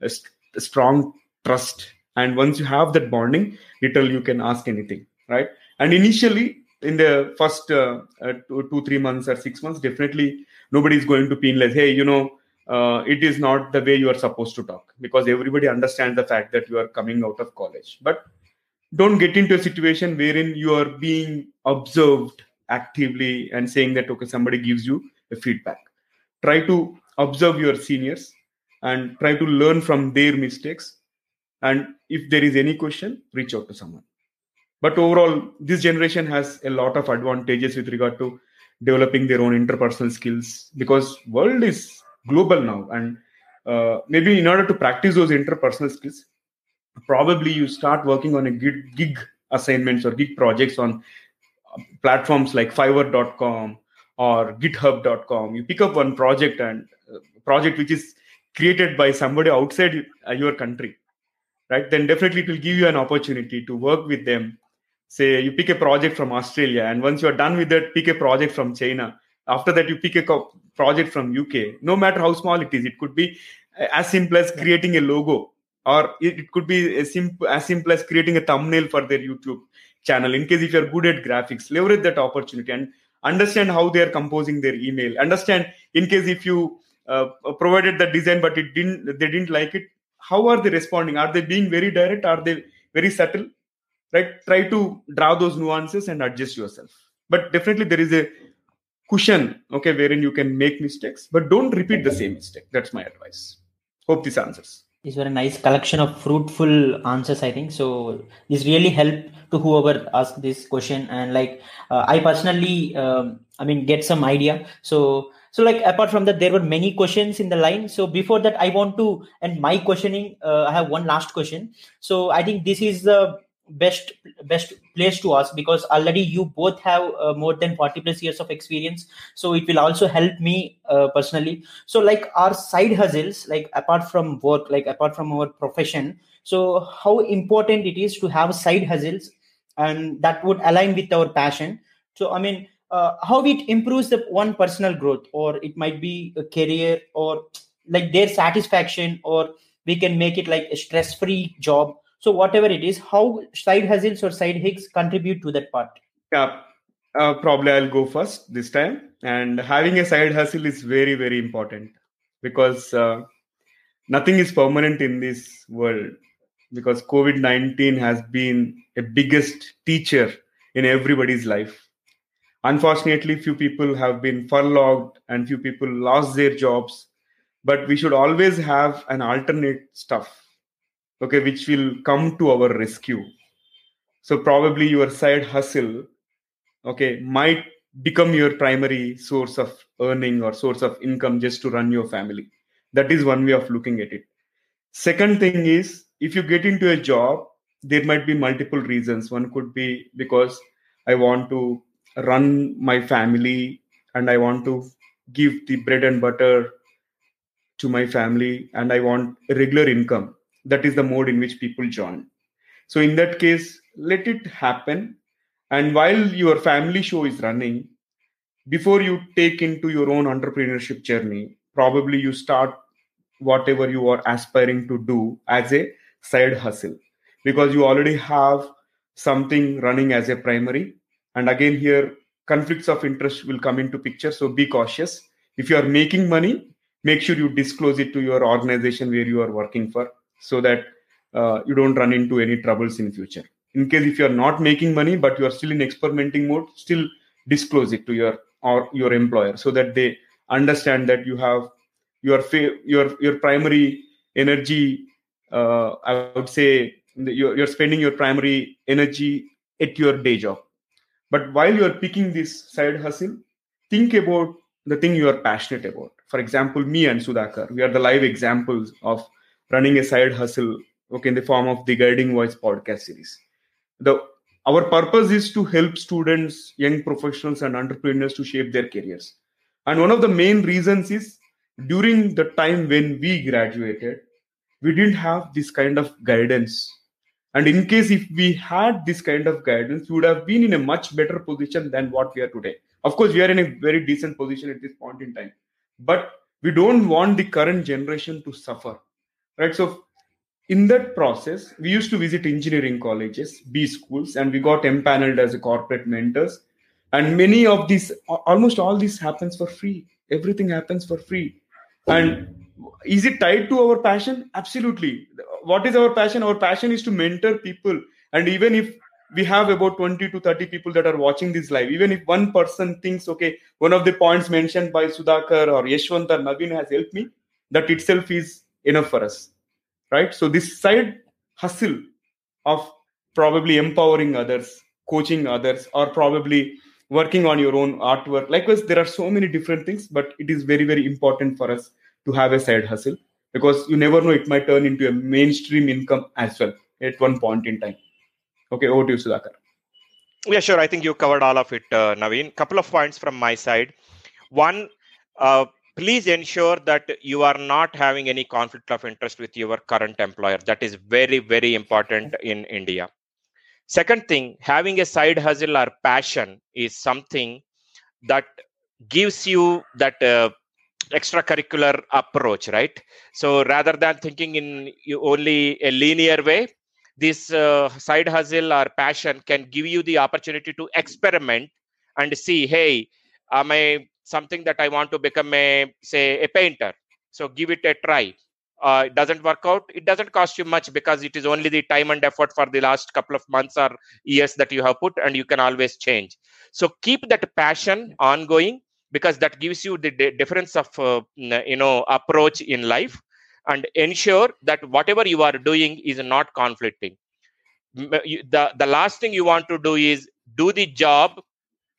a, st- a strong trust. And once you have that bonding literally you can ask anything right and initially in the first uh, uh, two, three months or six months definitely nobody is going to penalize hey you know uh, it is not the way you are supposed to talk because everybody understands the fact that you are coming out of college. But don't get into a situation wherein you are being observed actively and saying that okay somebody gives you a feedback. Try to observe your seniors and try to learn from their mistakes. And if there is any question reach out to someone but overall this generation has a lot of advantages with regard to developing their own interpersonal skills because world is global now. And uh, maybe in order to practice those interpersonal skills probably you start working on a gig, gig assignments or gig projects on uh, platforms like fiverr.com or github.com you pick up one project and uh, project which is created by somebody outside your country right? Then definitely it will give you an opportunity to work with them say you pick a project from australia and once you are done with that pick a project from china. After that you pick a project from uk no matter how small it is it could be as simple as creating a logo or it could be as simple as simple as creating a thumbnail for their youtube channel in case if you're good at graphics leverage that opportunity and understand how they are composing their email. Understand in case if you uh, provided the design but it didn't they didn't like it how are they responding? Are they being very direct? Are they very subtle right? Try to draw those nuances and adjust yourself. But definitely there is a cushion okay wherein you can make mistakes but don't repeat the same mistake. That's my advice. Hope this answers. These were a nice collection of fruitful answers i think. So this really helped to whoever asked this question. And like uh, i personally um, i mean get some idea. So so like apart from that there were many questions in the line. So before that i want to and my questioning. Uh, i have one last question. So i think this is the best best place to ask because already you both have uh, more than 40 plus years of experience. So it will also help me uh, personally. So like our side hustles like apart from work like apart from our profession so how important it is to have side hustles and that would align with our passion. So i mean uh, how it improves the one personal growth or it might be a career or like their satisfaction or we can make it like a stress free job so whatever it is how side hustles or side gigs contribute to that part? Yeah uh, probably i'll go first this time. And having a side hustle is very very important because uh, nothing is permanent in this world because covid-19 has been a biggest teacher in everybody's life. Unfortunately few people have been furloughed and few people lost their jobs but we should always have an alternate stuff okay which will come to our rescue. So probably your side hustle okay might become your primary source of earning or source of income just to run your family. That is one way of looking at it. Second thing is if you get into a job there might be multiple reasons. One could be because i want to run my family and I want to give the bread and butter to my family and I want regular income. That is the mode in which people join. So, in that case, let it happen. And while your family show is running, before you take into your own entrepreneurship journey, probably you start whatever you are aspiring to do as a side hustle. Because you already have something running as a primary. And again here conflicts of interest will come into picture. So be cautious. If you are making money make sure you disclose it to your organization where you are working for so that uh, you don't run into any troubles in future. In case if you are not making money but you are still in experimenting mode still disclose it to your or your employer so that they understand that you have your your your primary energy uh, i would say you're, you're spending your primary energy at your day job. But while you're picking this side hustle think about the thing you are passionate about. For example me and sudhakar we are the live examples of running a side hustle okay in the form of the guiding voice podcast series. The our purpose is to help students young professionals and entrepreneurs to shape their careers. And one of the main reasons is during the time when we graduated we didn't have this kind of guidance. And in case if we had this kind of guidance, we would have been in a much better position than what we are today. Of course, we are in a very decent position at this point in time, but we don't want the current generation to suffer, right? So, in that process, we used to visit engineering colleges, B schools, and we got empaneled as a corporate mentors. And many of these, almost all this happens for free. Everything happens for free. And is it tied to our passion absolutely what is our passion our passion is to mentor people and even if we have about 20 to 30 people that are watching this live even if one person thinks okay one of the points mentioned by sudhakar or yeshwant or naveen has helped me that itself is enough for us right so this side hustle of probably empowering others coaching others or probably working on your own artwork likewise there are so many different things but it is very very important for us to have a side hustle because you never know it might turn into a mainstream income as well at one point in time. Okay, over to you, Sudhakar. Yeah, sure. I think you covered all of it, uh, Naveen. Couple of points from my side. One, uh, please ensure that you are not having any conflict of interest with your current employer. That is very, very important in India. Second thing, having a side hustle or passion is something that gives you that uh, extracurricular approach right so rather than thinking in only a linear way this uh, side hustle or passion can give you the opportunity to experiment and see hey am i something that i want to become a say a painter. So give it a try. Uh, it doesn't work out. It doesn't cost you much because it is only the time and effort for the last couple of months or years that you have put and you can always change. So keep that passion ongoing because that gives you the difference of uh, you know approach in life and ensure that whatever you are doing is not conflicting. The the last thing you want to do is do the job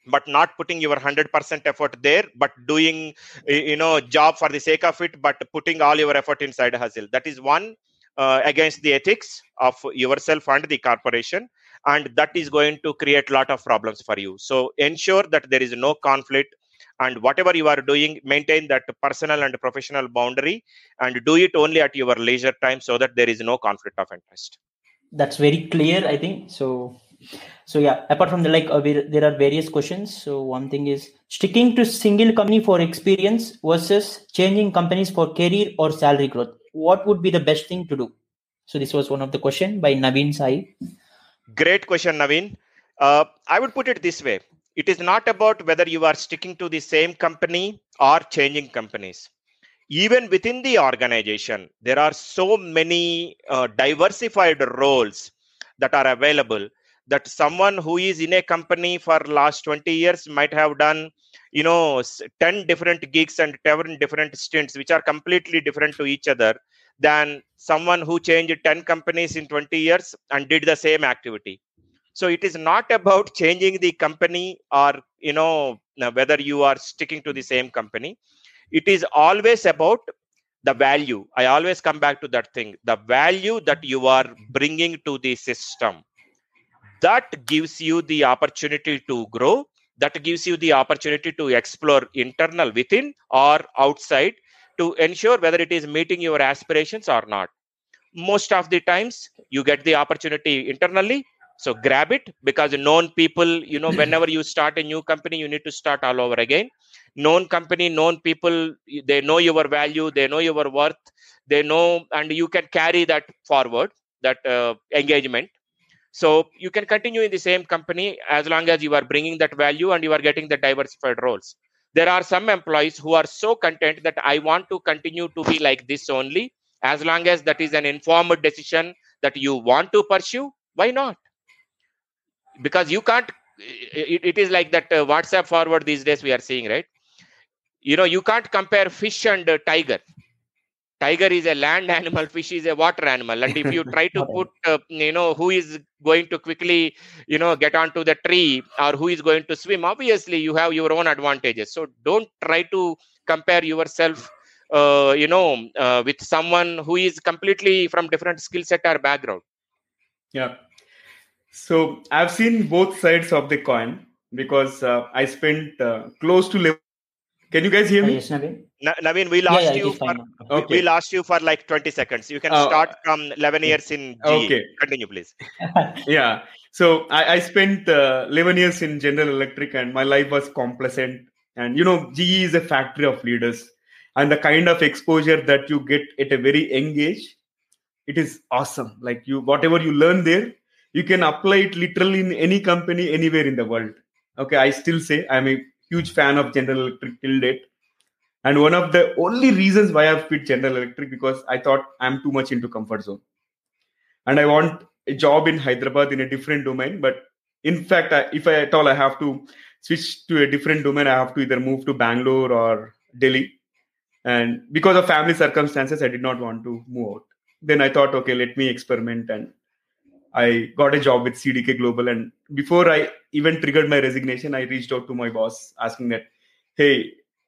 but not putting your 100% effort there but doing you know job for the sake of it but putting all your effort inside hustle. That is one uh, against the ethics of yourself and the corporation and that is going to create lot of problems for you. So ensure that there is no conflict and whatever you are doing maintain that personal and professional boundary and do it only at your leisure time so that there is no conflict of interest. That's very clear i think. So so yeah apart from the like uh, there are various questions. So one thing is sticking to single company for experience versus changing companies for career or salary growth. What would be the best thing to do? So this was one of the question by naveen sai. Great question naveen. Uh, i would put it this way. It is not about whether you are sticking to the same company or changing companies. Even within the organization there are so many uh, diversified roles that are available that someone who is in a company for last 20 years might have done you know 10 different gigs and 10 different stints which are completely different to each other than someone who changed 10 companies in 20 years and did the same activity. So it is not about changing the company or you know whether you are sticking to the same company. It is always about the value. I always come back to that thing the value that you are bringing to the system that gives you the opportunity to grow that gives you the opportunity to explore internal within or outside to ensure whether it is meeting your aspirations or not. Most of the times you get the opportunity internally so grab it because known people you know whenever you start a new company you need to start all over again. Known company known people they know your value they know your worth they know and you can carry that forward that uh, engagement so you can continue in the same company as long as you are bringing that value and you are getting the diversified roles. There are some employees who are so content that i want to continue to be like this only. As long as that is an informed decision that you want to pursue why not? Because you can't it, it is like that uh, whatsapp forward these days we are seeing right? You know you can't compare fish and uh, tiger tiger is a land animal fish is a water animal. And if you try to put uh, you know who is going to quickly you know get onto the tree or who is going to swim obviously you have your own advantages. So don't try to compare yourself uh, you know uh, with someone who is completely from different skill set or background. Yeah. So i've seen both sides of the coin because uh, i spent uh, close to can you guys hear me? Yes Naveen? Naveen, we lost yeah, yeah, you for okay. we lost you for like 20 seconds. You can Uh, start from 11 years in GE. okay. continue please. Yeah. So i, I spent uh, 11 years in general electric and my life was complacent. And you know ge is a factory of leaders. And the kind of exposure that you get at a very young age it is awesome. Like you whatever you learn there you can apply it literally in any company anywhere in the world. Okay i still say i'm a huge fan of general electric till date. And one of the only reasons why i've quit general electric because i thought i'm too much into comfort zone. And i want a job in hyderabad in a different domain but in fact I, if i at all i have to switch to a different domain. I have to either move to bangalore or delhi. And because of family circumstances i did not want to move out. Then i thought okay let me experiment. And i got a job with cdk global. And before i even triggered my resignation i reached out to my boss asking that hey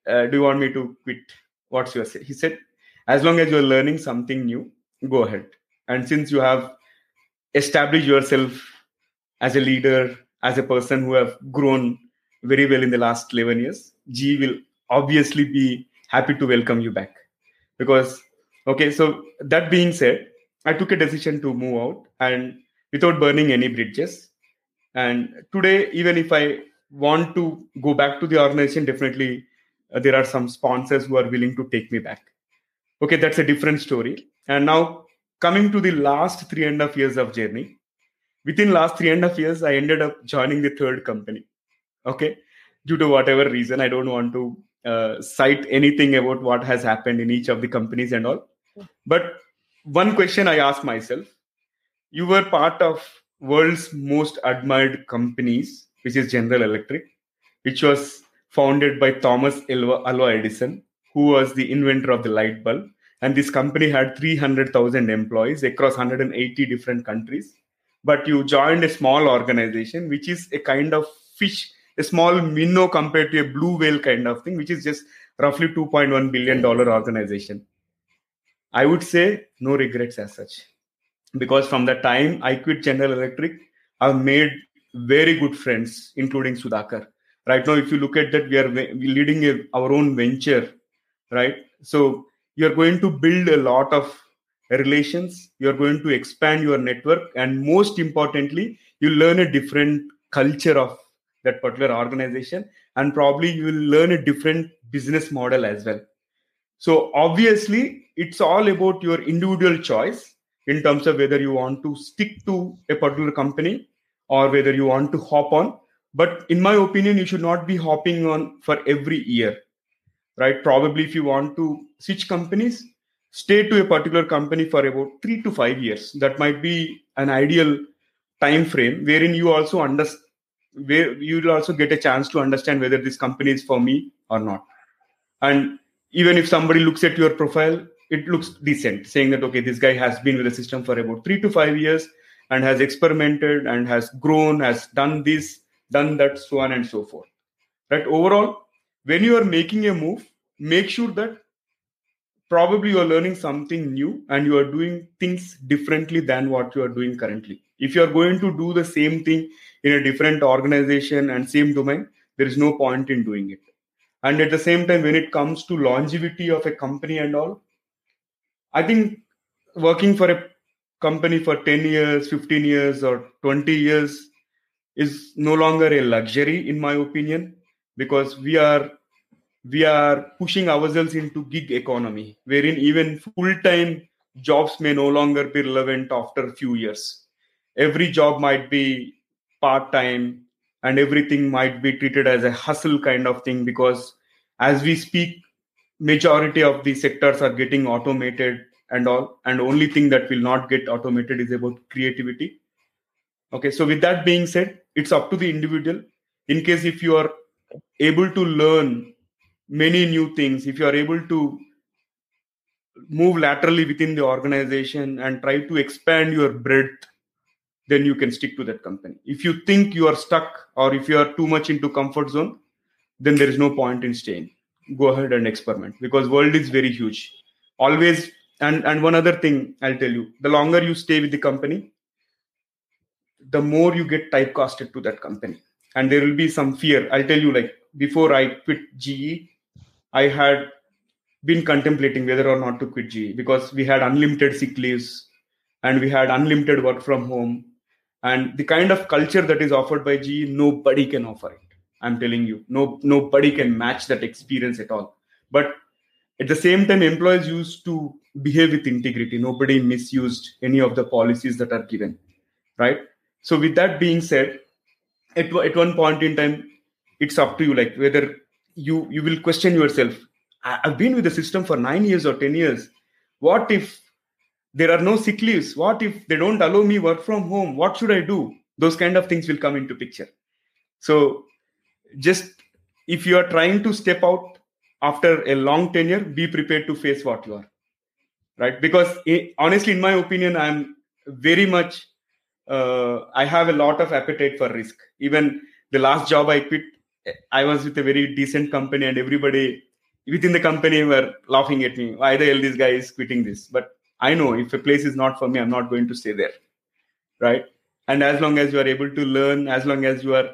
uh, do you want me to quit? What's your say he said as long as you're learning something new go ahead. And since you have established yourself as a leader as a person who have grown very well in the last 11 years ge will obviously be happy to welcome you back. Because okay so that being said i took a decision to move out and without burning any bridges and today even if i want to go back to the organization definitely uh, there are some sponsors who are willing to take me back. Okay that's a different story. And now coming to the last three and a half years of journey within last three and a half years i ended up joining the third company. Okay due to whatever reason i don't want to uh, cite anything about what has happened in each of the companies and all. But one question i asked myself you were part of world's most admired companies which is general electric which was founded by thomas alva, edison who was the inventor of the light bulb. And this company had 300000 employees across 180 different countries. But you joined a small organization which is a kind of fish a small minnow compared to a blue whale kind of thing which is just roughly 2.1 billion dollar organization. I would say no regrets as such because from the time i quit general electric i've made very good friends including sudhakar. Right now if you look at that we are leading a, our own venture right? So you're going to build a lot of relations. You're going to expand your network. And most importantly you learn a different culture of that particular organization. And probably you will learn a different business model as well. So obviously it's all about your individual choice in terms of whether you want to stick to a particular company or whether you want to hop on. But in my opinion you should not be hopping on for every year right? Probably if you want to switch companies stay to a particular company for about 3 to 5 years. That might be an ideal time frame wherein you also understand where you'll also get a chance to understand whether this company is for me or not. And even if somebody looks at your profile it looks decent saying that okay this guy has been with the system for about 3 to 5 years and has experimented and has grown has done this done that so on and so forth. Right? Overall when you are making a move make sure that probably you are learning something new and you are doing things differently than what you are doing currently. If you are going to do the same thing in a different organization and same domain there is no point in doing it. And at the same time when it comes to longevity of a company and all i think working for a company for 10 years 15 years or 20 years is no longer a luxury in my opinion because we are we are pushing ourselves into gig economy wherein even full time jobs may no longer be relevant after a few years. Every job might be part time and everything might be treated as a hustle kind of thing because as we speak majority of the sectors are getting automated and all and only thing that will not get automated is about creativity. Okay so with that being said it's up to the individual. In case if you are able to learn many new things if you are able to move laterally within the organization and try to expand your breadth then you can stick to that company. If you think you are stuck or if you are too much into comfort zone then there is no point in staying go ahead and experiment because world is very huge. Always and and one other thing i'll tell you the longer you stay with the company the more you get typecasted to that company. And there will be some fear. I'll tell you like before i quit ge i had been contemplating whether or not to quit ge because we had unlimited sick leaves and we had unlimited work from home. And the kind of culture that is offered by ge nobody can offer it i'm telling you no nobody can match that experience at all. But at the same time employees used to behave with integrity. Nobody misused any of the policies that are given right? So with that being said at, at one point in time it's up to you like whether you you will question yourself. I've been with the system for 9 years or 10 years. What if there are no sick leaves? What if they don't allow me work from home? What should i do? Those kind of things will come into picture. So just if you are trying to step out after a long tenure be prepared to face what you are. Right? Because it, honestly in my opinion i'm very much uh, i have a lot of appetite for risk. Even the last job i quit i was with a very decent company and everybody within the company were laughing at me. Why the hell this guy is quitting this? But i know if a place is not for me i'm not going to stay there. Right? And as long as you are able to learn as long as you are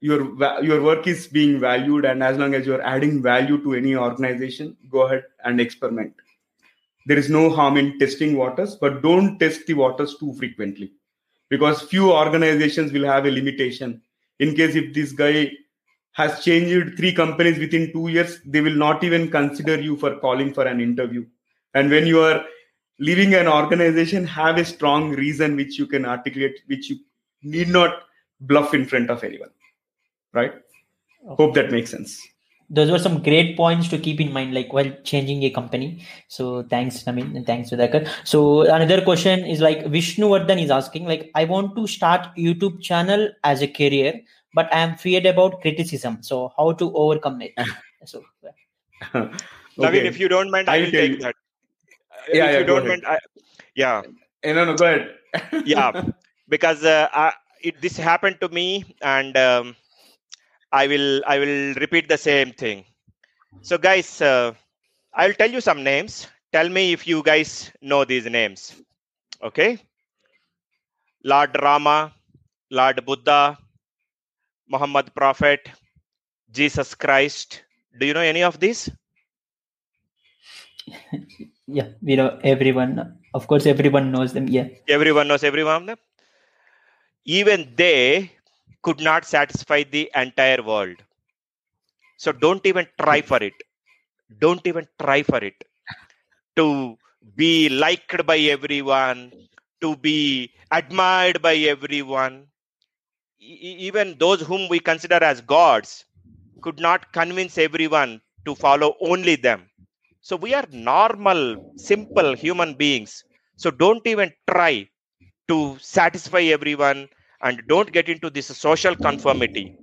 your your work is being valued and as long as you're adding value to any organization go ahead and experiment. There is no harm in testing waters but don't test the waters too frequently. Because few organizations will have a limitation. In case if this guy has changed three companies within 2 years they will not even consider you for calling for an interview. And when you are leaving an organization have a strong reason which you can articulate which you need not bluff in front of anyone right? Okay. hope that makes sense. Those were some great points to keep in mind like while changing a company. So thanks Naveen and thanks Sudhakar. So another question is like Vishnu Vardhan is asking like I want to start YouTube channel as a career but I am feared about criticism. So how to overcome it? So okay. Naveen if you don't mind I will take you. that. Yeah, if yeah, you don't ahead. mind I, yeah. No no go ahead. Yeah because uh, I, it, this happened to me and um, I will I will repeat the same thing. So guys, uh, I'll tell you some names. Tell me if you guys know these names. Okay. Lord Rama, Lord Buddha, Muhammad Prophet, Jesus Christ. Do you know any of these? yeah, we know everyone. Of course, everyone knows them. Yeah. Everyone knows every one of them. Even they could not satisfy the entire world. So don't even try for it. Don't even try for it. To be liked by everyone, to be admired by everyone. E- even those whom we consider as gods could not convince everyone to follow only them. So we are normal, simple human beings. So don't even try to satisfy everyone and don't get into this social conformity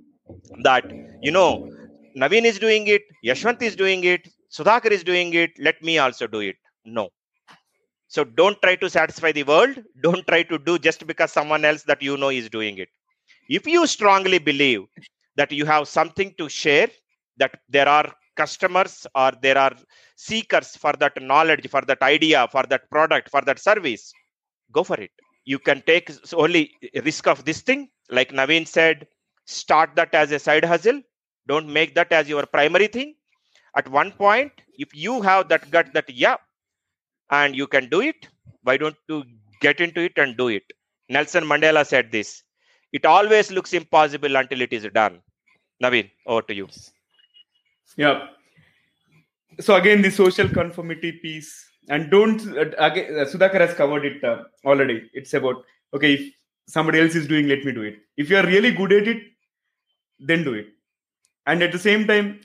that you know naveen is doing it yashwant is doing it sudhakar is doing it let me also do it. No. So don't try to satisfy the world don't try to do just because someone else that you know is doing it. If you strongly believe that you have something to share that there are customers or there are seekers for that knowledge for that idea for that product for that service go for it you can take only risk of this thing. Like naveen said start that as a side hustle. Don't make that as your primary thing. At one point if you have that gut that yeah and you can do it why don't you get into it and do it? Nelson mandela said this it always looks impossible until it is done. Naveen over to you. Yeah. So again the social conformity piece and don't uh, again uh, sudhakar has covered it uh, already. It's about okay if somebody else is doing let me do it. If you are really good at it then do it. And at the same time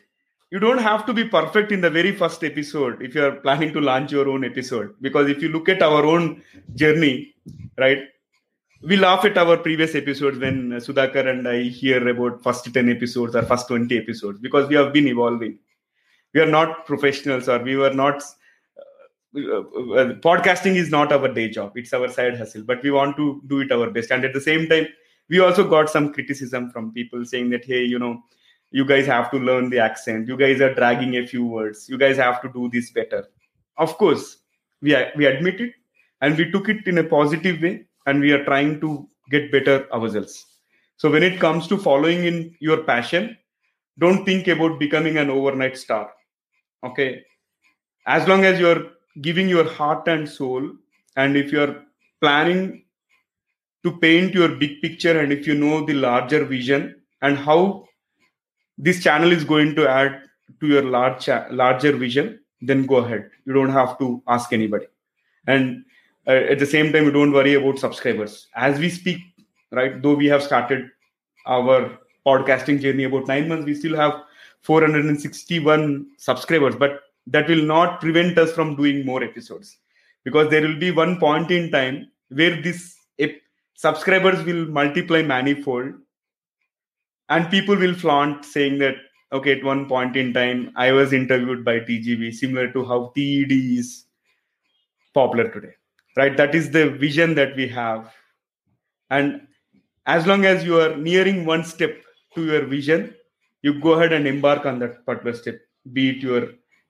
you don't have to be perfect in the very first episode if you are planning to launch your own episode. Because if you look at our own journey right we laugh at our previous episodes when sudhakar and i hear about first 10 episodes or first 20 episodes because we have been evolving. We are not professionals or we were not Uh, uh, podcasting is not our day job. It's our side hustle but we want to do it our best. And at the same time we also got some criticism from people saying that hey you know you guys have to learn the accent. You guys are dragging a few words. You guys have to do this better. Of course we we admit it and we took it in a positive way and we are trying to get better ourselves. So when it comes to following in your passion don't think about becoming an overnight star. Okay? As long as you're giving your heart and soul and if you're planning to paint your big picture and if you know the larger vision and how this channel is going to add to your large larger vision then go ahead. You don't have to ask anybody. And uh, at the same time you don't worry about subscribers. As we speak right though we have started our podcasting journey about 9 months we still have 461 subscribers but that will not prevent us from doing more episodes. Because there will be one point in time where this subscribers will multiply manifold and people will flaunt saying that okay at one point in time i was interviewed by tgv similar to how ted is popular today right? That is the vision that we have. And as long as you are nearing one step to your vision you go ahead and embark on that particular step be it your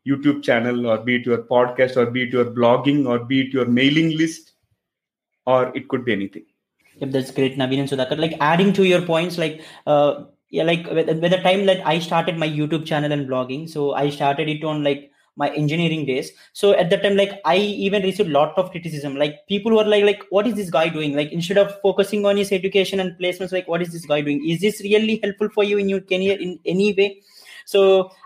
youtube channel or be it your podcast or be it your blogging or be it your mailing list or it could be anything. Yep that's great naveen and sudhakar like adding to your points like uh yeah like with, the time that i started my youtube channel and blogging so i started it on like my engineering days. So at that time like i even received a lot of criticism. Like people were like like what is this guy doing? Like instead of focusing on his education and placements like what is this guy doing? Is this really helpful for you in your career in any way so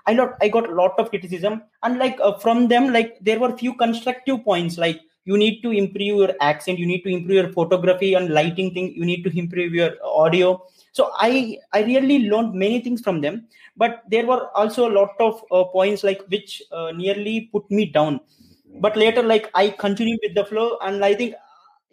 i got i got a lot of criticism. And like uh, from them like there were few constructive points like you need to improve your accent you need to improve your photography and lighting thing you need to improve your audio. So i i really learned many things from them. But there were also a lot of uh, points like which uh, nearly put me down. But later like i continued with the flow and i think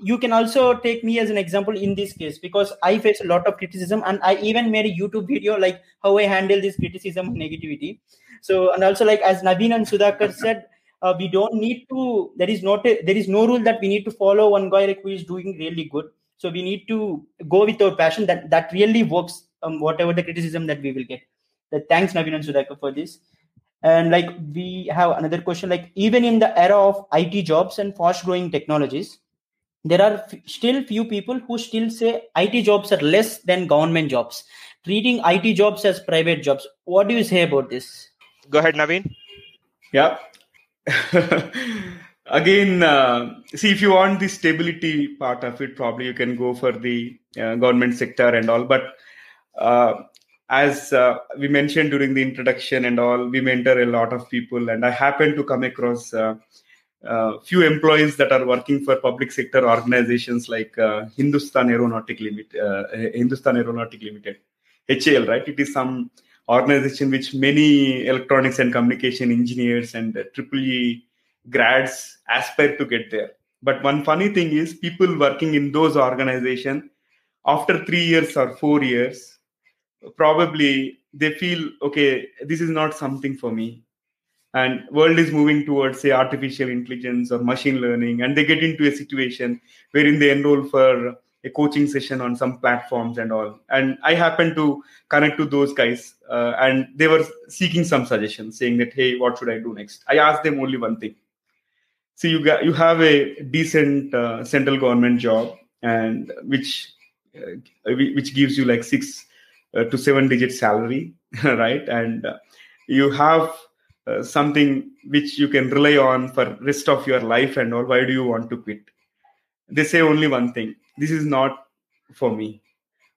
you can also take me as an example in this case because i face a lot of criticism and i even made a youtube video like how i handle this criticism and negativity. So and also like as naveen and sudhakar said uh, we don't need to there is not a, there is no rule that we need to follow one guy like who is doing really good. So we need to go with our passion that that really works um, whatever the criticism that we will get. That thanks Naveen and Sudhakar for this. And like we have another question, like even in the era of IT jobs and fast growing technologies, there are f- still few people who still say IT jobs are less than government jobs, treating IT jobs as private jobs. What do you say about this? Go ahead, Naveen. Yeah. Again, uh, see if you want the stability part of it, probably you can go for the uh, government sector and all. But uh, as uh, we mentioned during the introduction and all, we mentor a lot of people, and I happen to come across uh, uh, few employees that are working for public sector organizations like uh, Hindustan Aeronautic Limited, uh, Hindustan Aeronautic Limited, HAL, right? It is some organization which many electronics and communication engineers and triple E grads aspire to get there. But one funny thing is, people working in those organizations after three years or four years probably they feel okay this is not something for me and world is moving towards say artificial intelligence or machine learning and they get into a situation wherein they enroll for a coaching session on some platforms and all. And i happened to connect to those guys uh, and they were seeking some suggestions saying that hey what should i do next? I asked them only one thing. So you got you have a decent uh, central government job and which uh, which gives you like six uh, to seven digit salary right? And uh, you have uh, something which you can rely on for rest of your life and all why do you want to quit? They say only one thing this is not for me.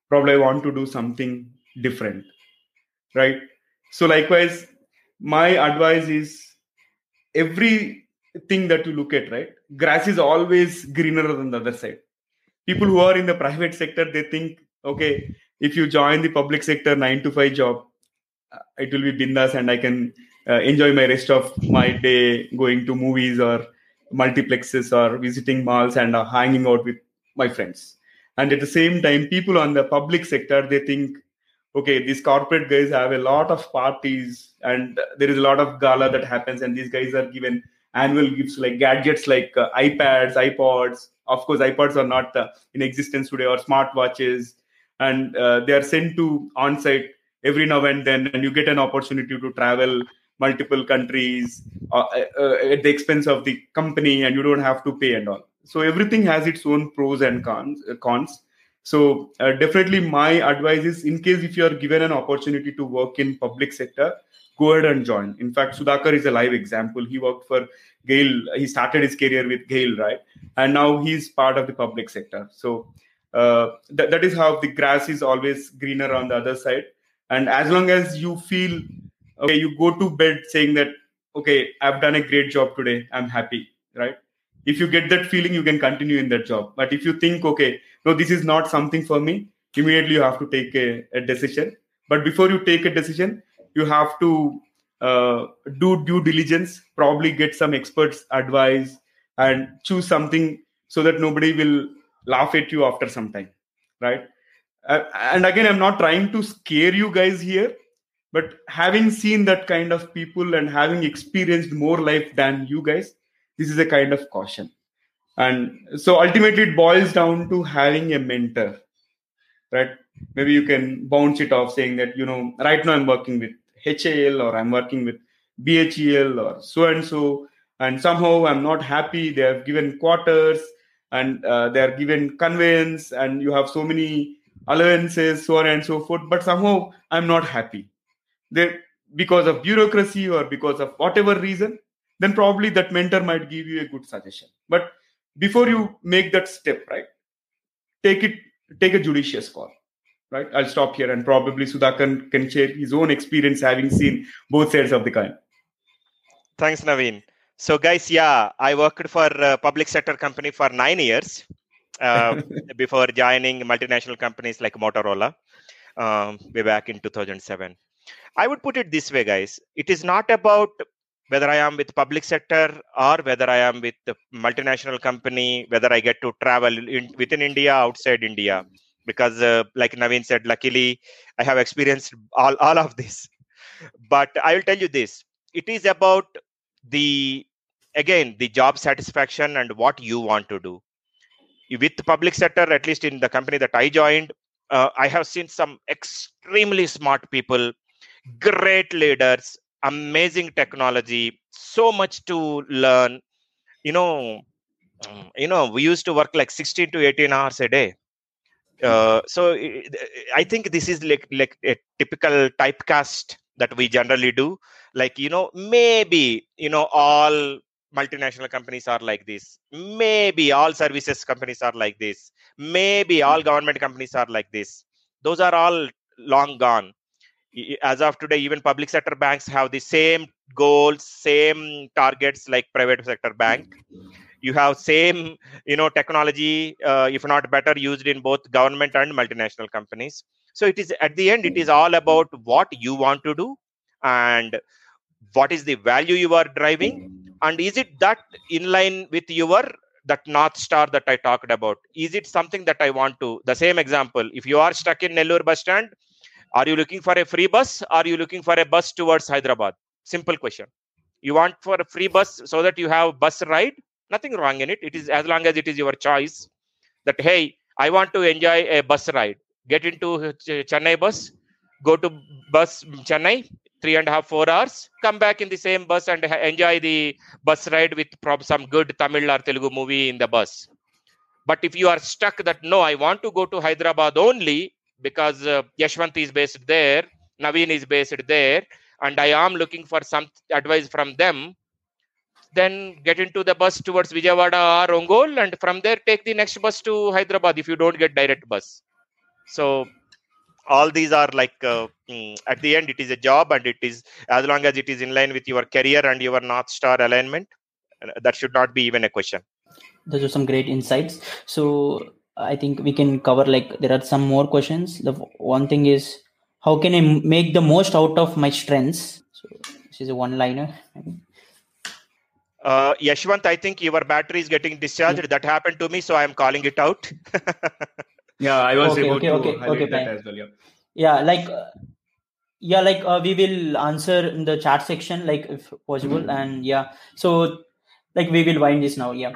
Probably i want to do something different right? So likewise my advice is everything that you look at right? Grass is always greener than the other side. People who are in the private sector they think okay if you join the public sector 9 to 5 job uh, it will be bindas and i can uh, enjoy my rest of my day going to movies or multiplexes or visiting malls and uh, hanging out with my friends. And at the same time people on the public sector they think okay these corporate guys have a lot of parties and there is a lot of gala that happens and these guys are given annual gifts like gadgets like uh, ipads ipods. Of course ipods are not uh, in existence today or smartwatches. And uh, they are sent to on site every now and then and you get an opportunity to travel multiple countries uh, uh, at the expense of the company and you don't have to pay and all. So everything has its own pros and cons uh, cons. So uh, definitely my advice is in case if you are given an opportunity to work in public sector go ahead and join. In fact sudhakar is a live example. He worked for GAIL he started his career with GAIL right? And now he's part of the public sector. So uh, that, that is how the grass is always greener on the other side. And as long as you feel okay you go to bed saying that okay i've done a great job today i'm happy right? If you get that feeling you can continue in that job. But if you think okay no this is not something for me immediately you have to take a, a decision. But before you take a decision you have to uh, do due diligence probably get some experts advice and choose something so that nobody will laugh at you after some time right? Uh, and again i'm not trying to scare you guys here but having seen that kind of people and having experienced more life than you guys this is a kind of caution. And so ultimately it boils down to having a mentor right? Maybe you can bounce it off saying that you know right now i'm working with HAL or i'm working with bhel or so and so and somehow i'm not happy. They have given quarters and uh, they are given conveyance and you have so many allowances so on and so forth but somehow i'm not happy they because of bureaucracy or because of whatever reason then probably that mentor might give you a good suggestion. But before you make that step right take it take a judicious call right? I'll stop here and probably sudhakar can share his own experience having seen both sides of the coin. Thanks naveen. So guys yeah i worked for a public sector company for nine years uh, before joining multinational companies like motorola um, way back in 2007 i would put it this way guys. It is not about whether i am with public sector or whether i am with the multinational company whether i get to travel in, within india outside india. Because uh, like naveen said luckily i have experienced all, all of this. But i will tell you this. It is about the again the job satisfaction and what you want to do. With the public sector at least in the company that i joined uh, i have seen some extremely smart people great leaders amazing technology so much to learn. You know um, you know we used to work like 16 to 18 hours a day. Uh, so i think this is like like a typical typecast that we generally do. Like you know maybe you know all multinational companies are like this. Maybe all services companies are like this. Maybe all government companies are like this. Those are all long gone as of today even public sector banks have the same goals same targets like private sector bank. You have same you know technology uh, if not better used in both government and multinational companies. So it is at the end it is all about what you want to do and what is the value you are driving. And is it that in line with your that north star that i talked about? Is it something that i want to the same example if you are stuck in nellore bus stand are you looking for a free bus? Are you looking for a bus towards Hyderabad? Simple question. You want for a free bus so that you have bus ride? Nothing wrong in it. It is as long as it is your choice. That hey, I want to enjoy a bus ride. Get into Chennai bus, go to bus Chennai, three and a half, four hours, come back in the same bus and enjoy the bus ride with some good Tamil or Telugu movie in the bus. But if you are stuck that no, I want to go to Hyderabad only, because uh, is based there, Naveen is based there, and I am looking for some advice from them, then get into the bus towards Vijayawada or Ongole, and from there take the next bus to Hyderabad if you don't get direct bus. So all these are like uh, mm, at the end it is a job and it is as long as it is in line with your career and your north star alignment uh, that should not be even a question. Those are some great insights. So i think we can cover like there are some more questions the one thing is how can i make the most out of my strengths so this is a one liner uh, Yashwant, I think your battery is getting discharged. Yeah. That happened to me, so I am calling it out. yeah, I was okay, able okay, to okay, highlight okay, that as well. Yeah, yeah like uh, yeah, like uh, we will answer in the chat section, like if possible, mm-hmm. and yeah, so like we will wind this now. Yeah,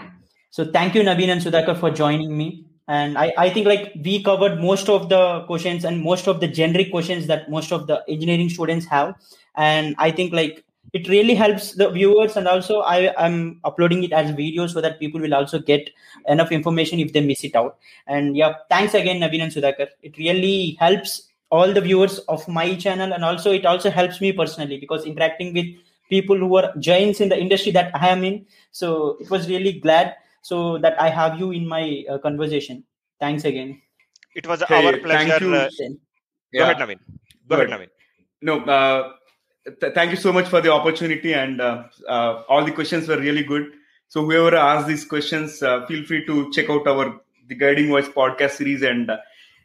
so thank you, Naveen and Sudhakar, for joining me. And I, I think like we covered most of the questions and most of the generic questions that most of the engineering students have. And I think like it really helps the viewers. And also i am uploading it as video so that people will also get enough information if they miss it out. And yeah thanks again naveen and sudhakar. It really helps all the viewers of my channel. And also it also helps me personally because interacting with people who are giants in the industry that i am in. So it was really glad so that i have you in my uh, conversation. Thanks again. It was hey, our pleasure uh, yeah. go ahead naveen. Go, go ahead. Naveen. No uh, th- thank you so much for the opportunity and uh, uh, all the questions were really good. So whoever asked these questions uh, feel free to check out our the guiding voice podcast series and uh,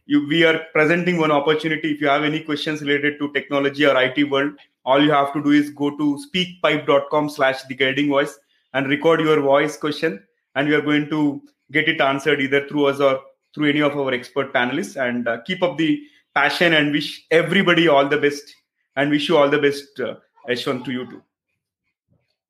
you, we are presenting one opportunity. If you have any questions related to technology or it world all you have to do is go to speakpipe.com slash the guiding voice and record your voice question and we are going to get it answered either through us or through any of our expert panelists and uh, keep up the passion and wish everybody all the best and wish you all the best, uh, to you too.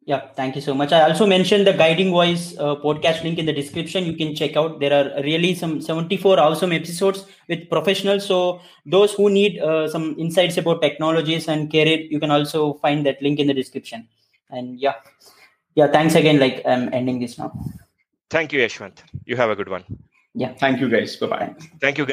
Yeah, thank you so much. I also mentioned the Guiding Voice uh, podcast link in the description. You can check out. There are really some 74 awesome episodes with professionals. So those who need uh, some insights about technologies and career, you can also find that link in the description. And yeah, yeah. Thanks again. Like I'm ending this now. Thank you, Yashwant. You have a good one. Yeah. Thank you, guys. Bye bye. Thank you.